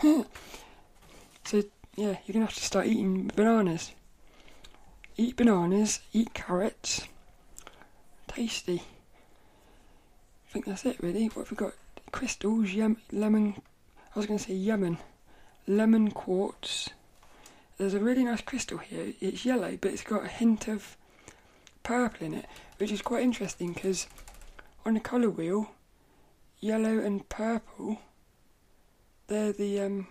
so yeah, you're gonna have to start eating bananas. Eat bananas, eat carrots. Tasty. I think that's it really. What have we got? Crystals, lemon, I was going to say Yemen, lemon quartz. There's a really nice crystal here. It's yellow, but it's got a hint of purple in it, which is quite interesting because on the colour wheel, yellow and purple, they're the um,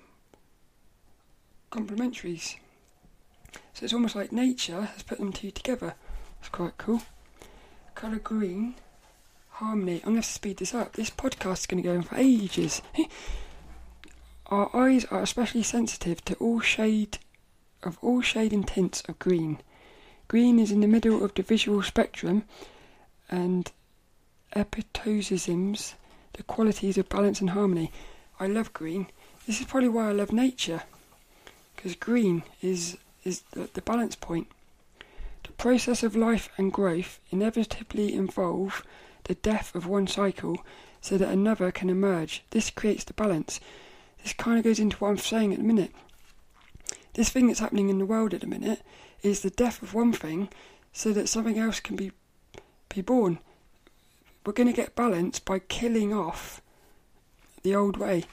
complementaries. So it's almost like nature has put them two together. It's quite cool. Colour green harmony. I'm going to have to speed this up. This podcast is going to go on for ages. Our eyes are especially sensitive to all shade of all shade and tints of green. Green is in the middle of the visual spectrum and epitosisms the qualities of balance and harmony. I love green. This is probably why I love nature, because green is is the, the balance point. The process of life and growth inevitably involve the death of one cycle so that another can emerge. This creates the balance. This kind of goes into what I'm saying at the minute. This thing that's happening in the world at the minute is the death of one thing so that something else can be be born. We're going to get balance by killing off the old way.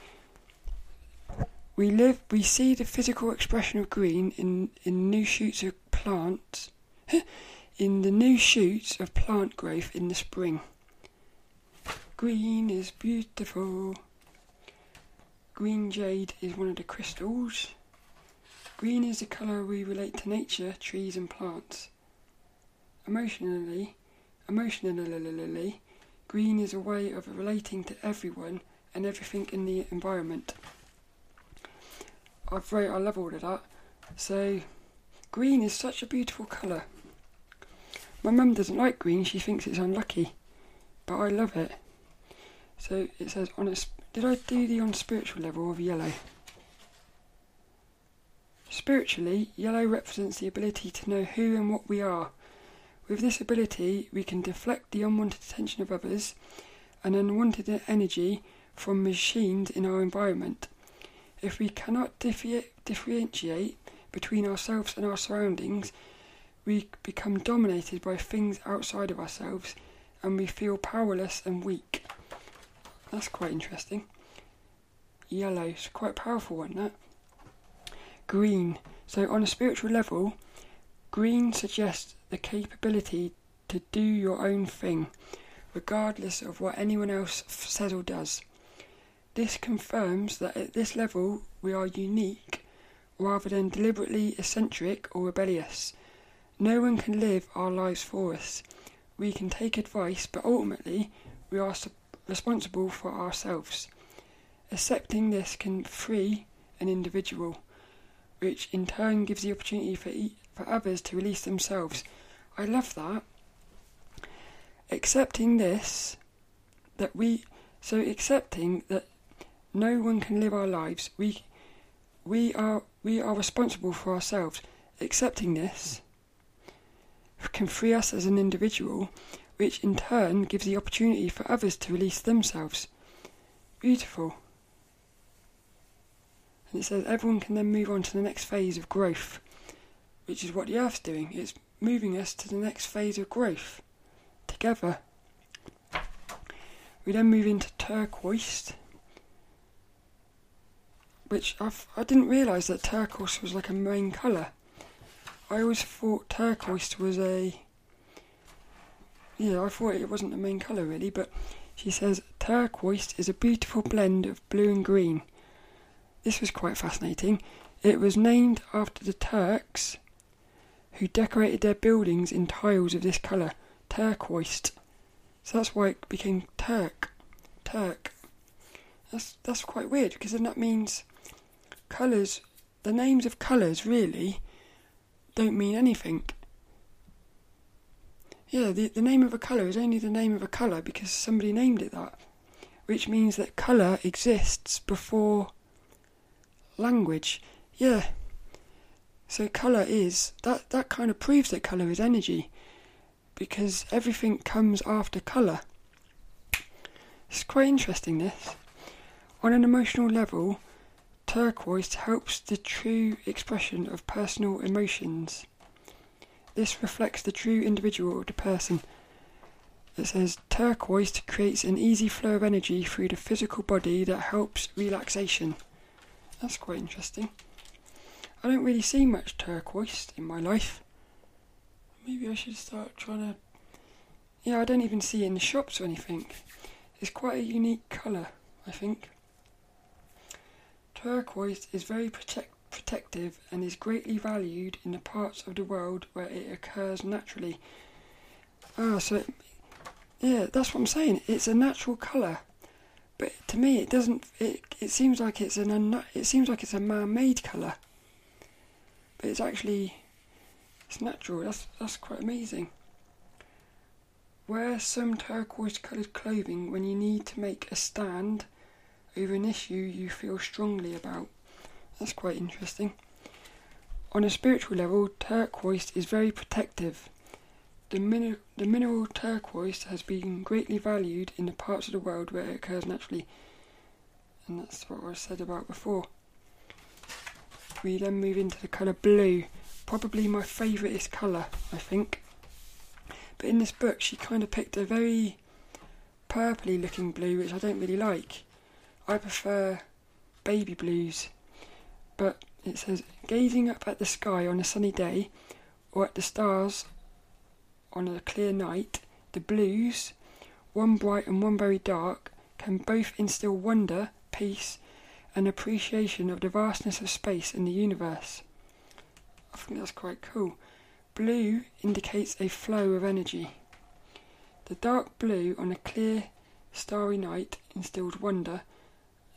We live, we see the physical expression of green in, in new shoots of plants, in the new shoots of plant growth in the spring. Green is beautiful. Green jade is one of the crystals. Green is the colour we relate to nature, trees and plants. Emotionally, emotionally, green is a way of relating to everyone and everything in the environment. I've wrote, I love all of that. So, green is such a beautiful colour. My mum doesn't like green, she thinks it's unlucky, but I love it. So it says on a. Did I do the on spiritual level of yellow? Spiritually, yellow represents the ability to know who and what we are. With this ability, we can deflect the unwanted attention of others and unwanted energy from machines in our environment. If we cannot differentiate between ourselves and our surroundings, we become dominated by things outside of ourselves and we feel powerless and weak. That's quite interesting. Yellow, it's quite powerful one, that. Green. So, on a spiritual level, green suggests the capability to do your own thing, regardless of what anyone else says or does. This confirms that at this level we are unique rather than deliberately eccentric or rebellious. No one can live our lives for us. We can take advice, but ultimately we are responsible for ourselves. Accepting this can free an individual, which in turn gives the opportunity for, e- for others to release themselves. I love that. Accepting this, that we, so accepting that no one can live our lives, we, we are, we are responsible for ourselves. Accepting this can free us as an individual which in turn gives the opportunity for others to release themselves. Beautiful. And it says everyone can then move on to the next phase of growth. which is what the Earth's doing. It's moving us to the next phase of growth together. We then move into turquoise, which I've, I didn't realise that turquoise was like a main colour. I always thought turquoise was a. Yeah, I thought it wasn't the main colour really, but she says turquoise is a beautiful blend of blue and green. This was quite fascinating. It was named after the Turks who decorated their buildings in tiles of this colour, turquoise. So that's why it became Turk. Turk. That's that's quite weird because then that means colours the names of colours really don't mean anything. Yeah, the, the name of a colour is only the name of a colour because somebody named it that. Which means that colour exists before language. Yeah. So colour is that that kind of proves that colour is energy. Because everything comes after colour. It's quite interesting this. On an emotional level, turquoise helps the true expression of personal emotions. This reflects the true individual of the person. It says turquoise creates an easy flow of energy through the physical body that helps relaxation. That's quite interesting. I don't really see much turquoise in my life. Maybe I should start trying to. Yeah, I don't even see it in the shops or anything. It's quite a unique colour, I think. Turquoise is very protect- protective and is greatly valued in the parts of the world where it occurs naturally. Ah, so it, yeah, that's what I'm saying. It's a natural colour, but to me, it doesn't. It it seems like it's an un, it seems like it's a man-made colour, but it's actually it's natural. That's that's quite amazing. Wear some turquoise-coloured clothing when you need to make a stand over an issue you feel strongly about. That's quite interesting. On a spiritual level, turquoise is very protective. The, min- the mineral turquoise has been greatly valued in the parts of the world where it occurs naturally. And that's what I said about before. We then move into the colour blue. Probably my favouriteest colour, I think. But in this book, she kind of picked a very purpley looking blue, which I don't really like. I prefer baby blues but it says gazing up at the sky on a sunny day or at the stars on a clear night, the blues, one bright and one very dark, can both instill wonder, peace, and appreciation of the vastness of space and the universe. I think that's quite cool. Blue indicates a flow of energy. The dark blue on a clear, starry night instilled wonder.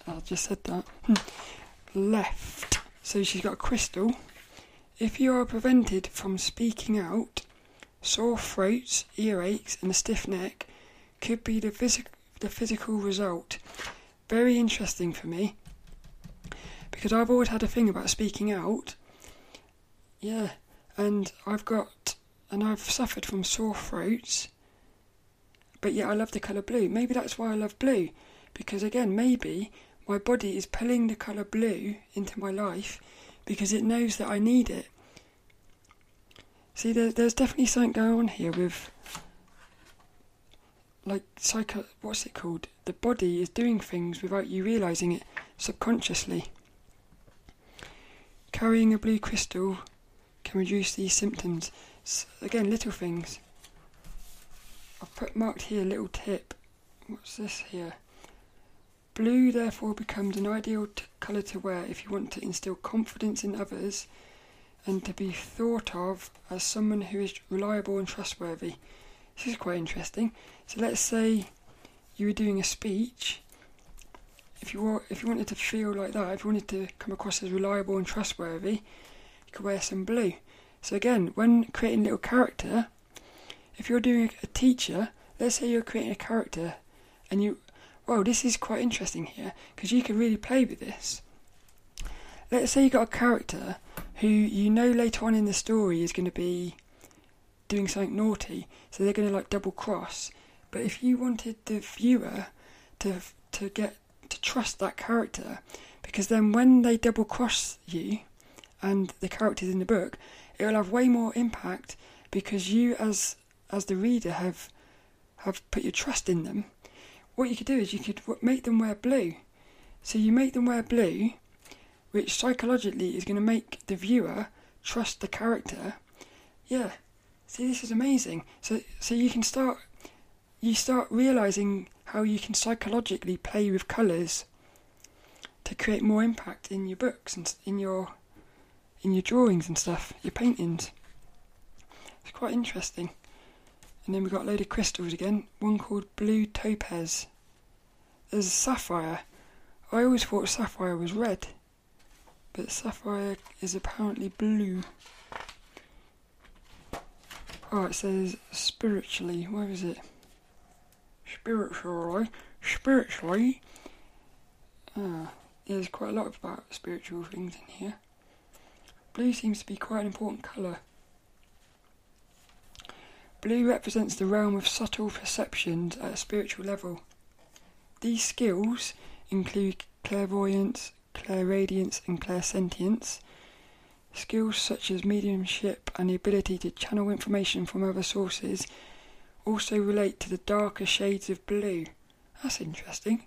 I just said that. left. So she's got a crystal. If you are prevented from speaking out, sore throats, earaches, and a stiff neck could be the, phys- the physical result. Very interesting for me because I've always had a thing about speaking out. Yeah, and I've got and I've suffered from sore throats. But yeah, I love the colour blue. Maybe that's why I love blue because again, maybe my body is pulling the colour blue into my life because it knows that I need it. See, there, there's definitely something going on here with, like, psycho. What's it called? The body is doing things without you realizing it subconsciously. Carrying a blue crystal can reduce these symptoms. So, again, little things. I've put marked here a little tip. What's this here? Blue therefore becomes an ideal t- colour to wear if you want to instill confidence in others and to be thought of as someone who is reliable and trustworthy. This is quite interesting. So let's say you were doing a speech. If you were, if you wanted to feel like that, if you wanted to come across as reliable and trustworthy, you could wear some blue. So again, when creating little character, if you're doing a teacher, let's say you're creating a character and you well, this is quite interesting here because you can really play with this. Let's say you got a character who you know later on in the story is going to be doing something naughty, so they're going to like double cross. But if you wanted the viewer to to get to trust that character, because then when they double cross you and the characters in the book, it will have way more impact because you as as the reader have have put your trust in them. What you could do is you could make them wear blue. So you make them wear blue, which psychologically is going to make the viewer trust the character. Yeah. See, this is amazing. So so you can start you start realizing how you can psychologically play with colours to create more impact in your books and in your in your drawings and stuff, your paintings. It's quite interesting. And then we've got a load of crystals again, one called blue topaz. There's a sapphire. I always thought sapphire was red, but sapphire is apparently blue. Oh, it says spiritually. Where is it? Spiritually. Spiritually. Ah, there's quite a lot about spiritual things in here. Blue seems to be quite an important colour. Blue represents the realm of subtle perceptions at a spiritual level. These skills include clairvoyance, clairaudience, and clairsentience. Skills such as mediumship and the ability to channel information from other sources also relate to the darker shades of blue. That's interesting.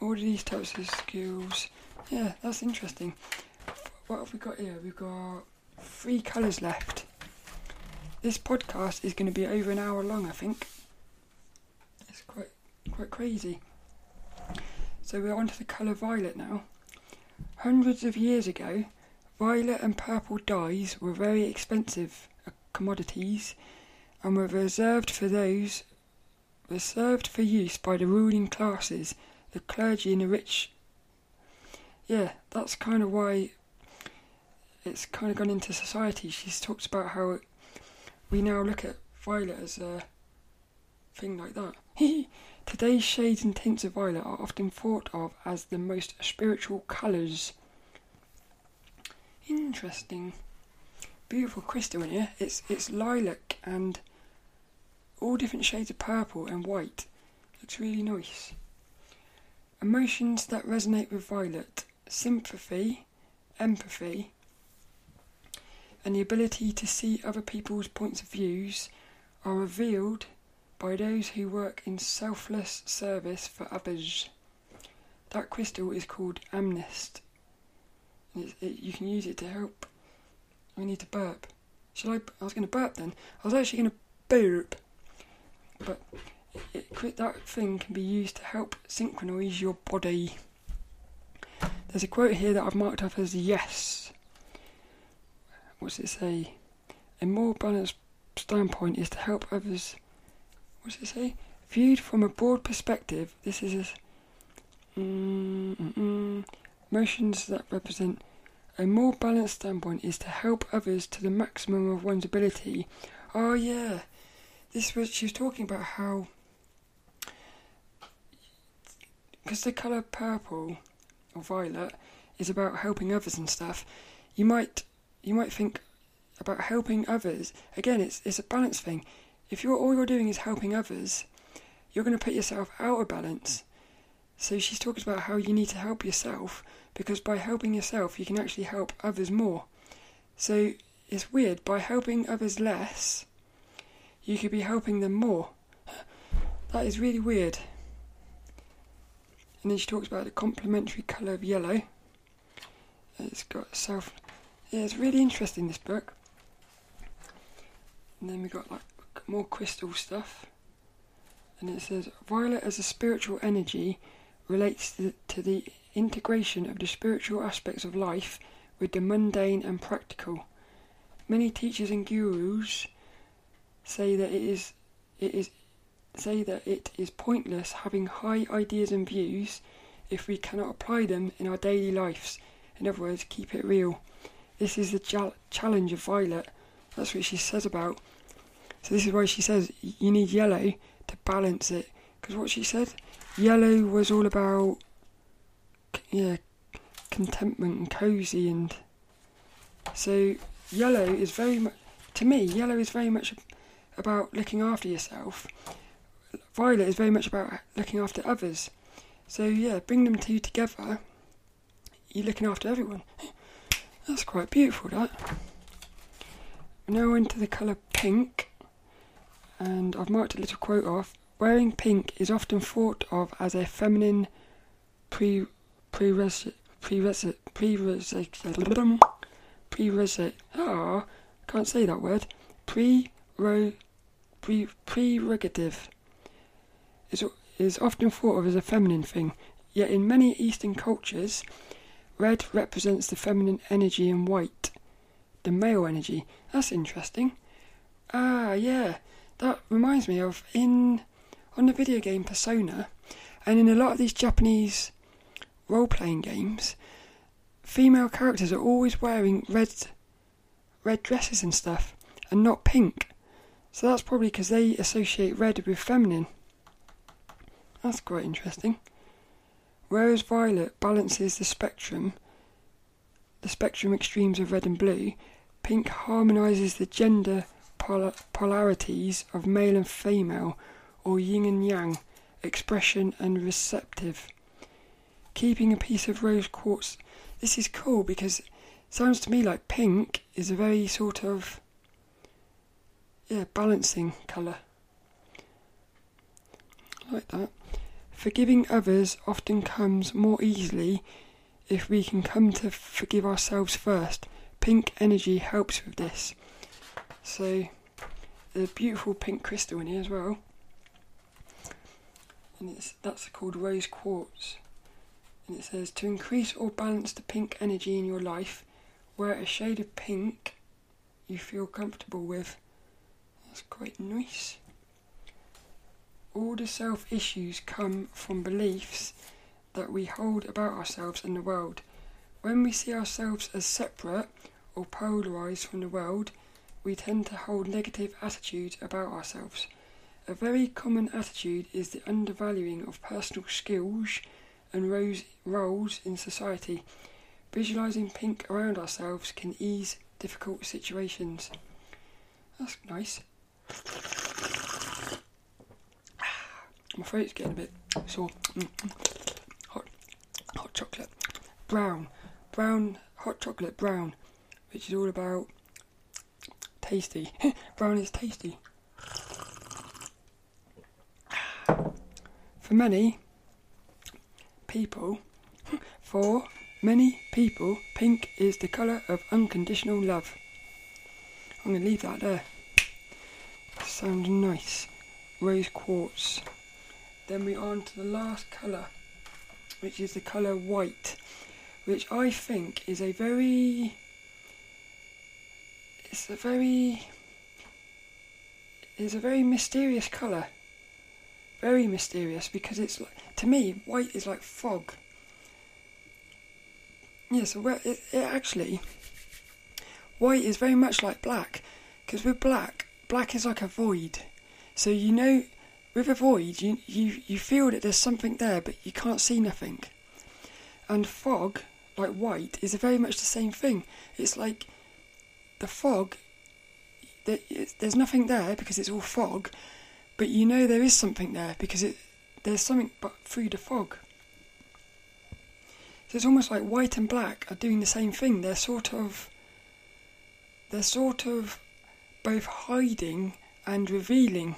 All of these types of skills. Yeah, that's interesting. What have we got here? We've got three colours left. This podcast is going to be over an hour long, I think. It's quite quite crazy. So we're on to the colour violet now. Hundreds of years ago, violet and purple dyes were very expensive uh, commodities and were reserved for those reserved for use by the ruling classes the clergy and the rich. Yeah, that's kind of why it's kind of gone into society. She's talked about how we now look at violet as a thing like that. Today's shades and tints of violet are often thought of as the most spiritual colours. Interesting. Beautiful crystal in here. It's it's lilac and all different shades of purple and white. Looks really nice. Emotions that resonate with Violet sympathy, empathy, and the ability to see other people's points of views are revealed by those who work in selfless service for others. That crystal is called Amethyst. It, you can use it to help. I need to burp. Should I? I was going to burp then. I was actually going to burp, but it, that thing can be used to help synchronize your body. There's a quote here that I've marked up as yes. What's it say? A more balanced standpoint is to help others. What's it say? Viewed from a broad perspective, this is a. Mm, mm, mm, motions that represent a more balanced standpoint is to help others to the maximum of one's ability. Oh yeah, this was she was talking about how because the colour purple or violet is about helping others and stuff, you might you might think about helping others. Again, it's it's a balance thing. If you're all you're doing is helping others, you're going to put yourself out of balance. So she's talking about how you need to help yourself because by helping yourself, you can actually help others more. So it's weird by helping others less, you could be helping them more. That is really weird. And then she talks about the complementary colour of yellow. It's got self. Yeah, it's really interesting this book. And then we got like more crystal stuff. And it says violet as a spiritual energy relates to, to the integration of the spiritual aspects of life with the mundane and practical. Many teachers and gurus say that it is it is say that it is pointless having high ideas and views if we cannot apply them in our daily lives. In other words, keep it real. This is the challenge of Violet. That's what she says about. So this is why she says you need yellow to balance it. Because what she said, yellow was all about, yeah, contentment and cozy and. So yellow is very much, to me, yellow is very much about looking after yourself Violet is very much about looking after others. So yeah, bring them two together. You're looking after everyone. That's quite beautiful, that. Now into the colour pink, and I've marked a little quote off. Wearing pink is often thought of as a feminine pre prerequisite prerequisite prerequisite prerequisite. Ah, can't say that word. Pre pre prerogative is is often thought of as a feminine thing. Yet in many Eastern cultures, red represents the feminine energy and white, the male energy. That's interesting. Ah, yeah, that reminds me of in on the video game Persona, and in a lot of these Japanese role playing games, female characters are always wearing red red dresses and stuff, and not pink. So that's probably because they associate red with feminine. That's quite interesting. Whereas violet balances the spectrum, the spectrum extremes of red and blue, pink harmonises the gender polar- polarities of male and female, or yin and yang, expression and receptive. Keeping a piece of rose quartz. This is cool because it sounds to me like pink is a very sort of yeah balancing colour. like that. Forgiving others often comes more easily if we can come to forgive ourselves first. Pink energy helps with this. So, there's a beautiful pink crystal in here as well. And it's, that's called rose quartz. And it says to increase or balance the pink energy in your life, wear a shade of pink you feel comfortable with. That's quite nice all the self issues come from beliefs that we hold about ourselves and the world. When we see ourselves as separate or polarized from the world, we tend to hold negative attitudes about ourselves. A very common attitude is the undervaluing of personal skills and roles in society. Visualizing pink around ourselves can ease difficult situations. That's nice. My throat's getting a bit sore. Mm, mm. Hot, hot chocolate, brown, brown, hot chocolate brown, which is all about tasty. brown is tasty. For many people, for many people, pink is the colour of unconditional love. I'm going to leave that there. Sounds nice. Rose quartz. Then we're on to the last colour, which is the colour white, which I think is a very. It's a very. It's a very mysterious colour. Very mysterious because it's like, to me, white is like fog. Yeah, so it, it actually, white is very much like black, because with black, black is like a void. So you know, with a void, you, you, you feel that there's something there, but you can't see nothing. And fog, like white, is very much the same thing. It's like the fog, there's nothing there because it's all fog, but you know there is something there because it there's something but through the fog. So it's almost like white and black are doing the same thing. They're sort of they're sort of both hiding and revealing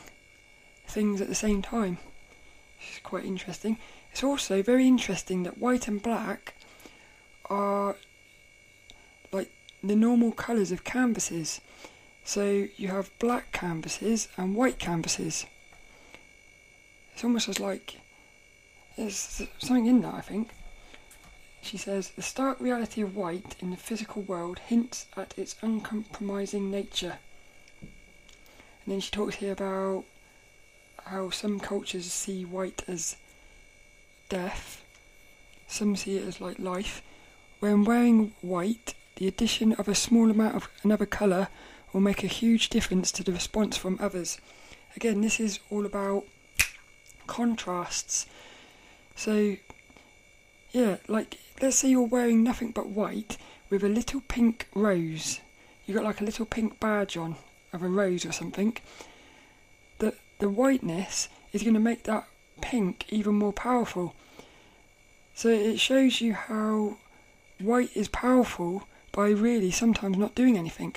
things at the same time. It's quite interesting. It's also very interesting that white and black are like the normal colours of canvases. So you have black canvases and white canvases. It's almost as like there's something in that, I think. She says the stark reality of white in the physical world hints at its uncompromising nature. And then she talks here about how some cultures see white as death, some see it as like life. When wearing white, the addition of a small amount of another colour will make a huge difference to the response from others. Again, this is all about contrasts. So, yeah, like let's say you're wearing nothing but white with a little pink rose. You got like a little pink badge on of a rose or something the whiteness is going to make that pink even more powerful. So it shows you how white is powerful by really sometimes not doing anything.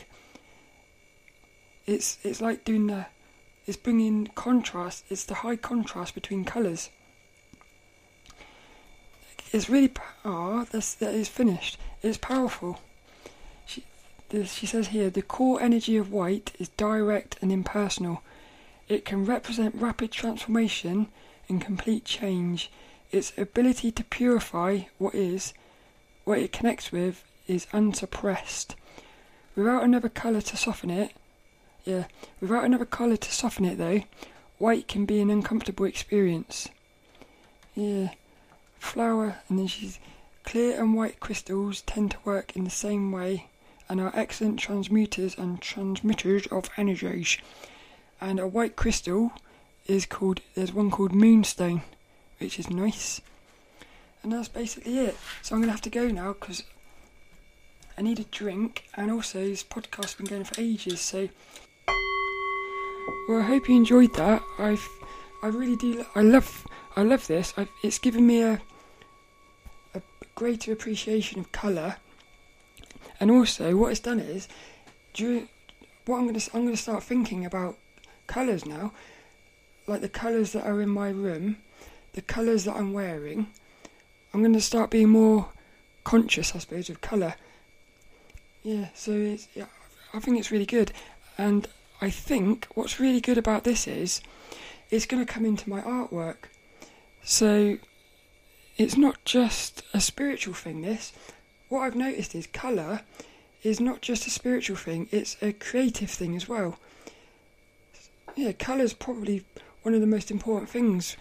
It's it's like doing the it's bringing contrast. It's the high contrast between colours. It's really ah oh, that is finished. It's powerful. She she says here the core energy of white is direct and impersonal. It can represent rapid transformation and complete change. Its ability to purify what is, what it connects with, is unsuppressed. Without another colour to soften it, yeah, without another colour to soften it though, white can be an uncomfortable experience. Yeah, flower, and then she's clear and white crystals tend to work in the same way and are excellent transmuters and transmitters of energies. And a white crystal is called, there's one called Moonstone, which is nice. And that's basically it. So I'm to have to go now because I need a drink, and also this podcast has been going for ages. So, well, I hope you enjoyed that. I've, I really do. I love, I love this. I've, it's given me a, a greater appreciation of colour, and also what it's done is, during, what I'm to, I'm to start thinking about colours now, like the colours that are in my room, the colours that I'm wearing. I'm going to start being more conscious, I suppose, of colour yeah, so it's, yeah, I think it's really good. And I think what's really good about this is it's going to come into my artwork. So it's not just a spiritual thing, this. What I've noticed is colour is not just a spiritual thing, it's a creative thing as well. Yeah, colour is probably one of the most important things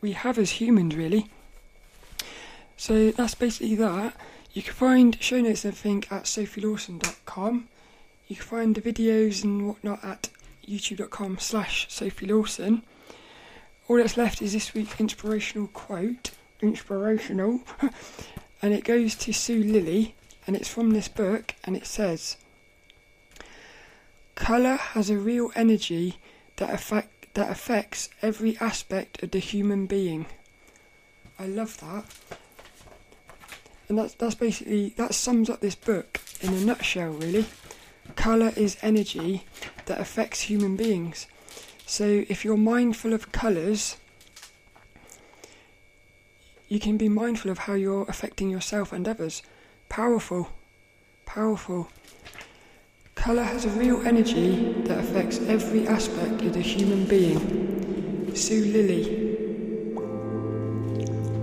we have as humans, really. So that's basically that. You can find show notes and everything at sophielawson.com. You can find the videos and whatnot at youtube.com slash sophielawson. All that's left is this week's inspirational quote. Inspirational. and it goes to Sue Lilly, and it's from this book, and it says Colour has a real energy that affect that affects every aspect of the human being. I love that. And that's that's basically that sums up this book in a nutshell really. Color is energy that affects human beings. So if you're mindful of colors you can be mindful of how you're affecting yourself and others. Powerful. Powerful color has a real energy that affects every aspect of the human being sue Lilly.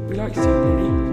we like sue lilly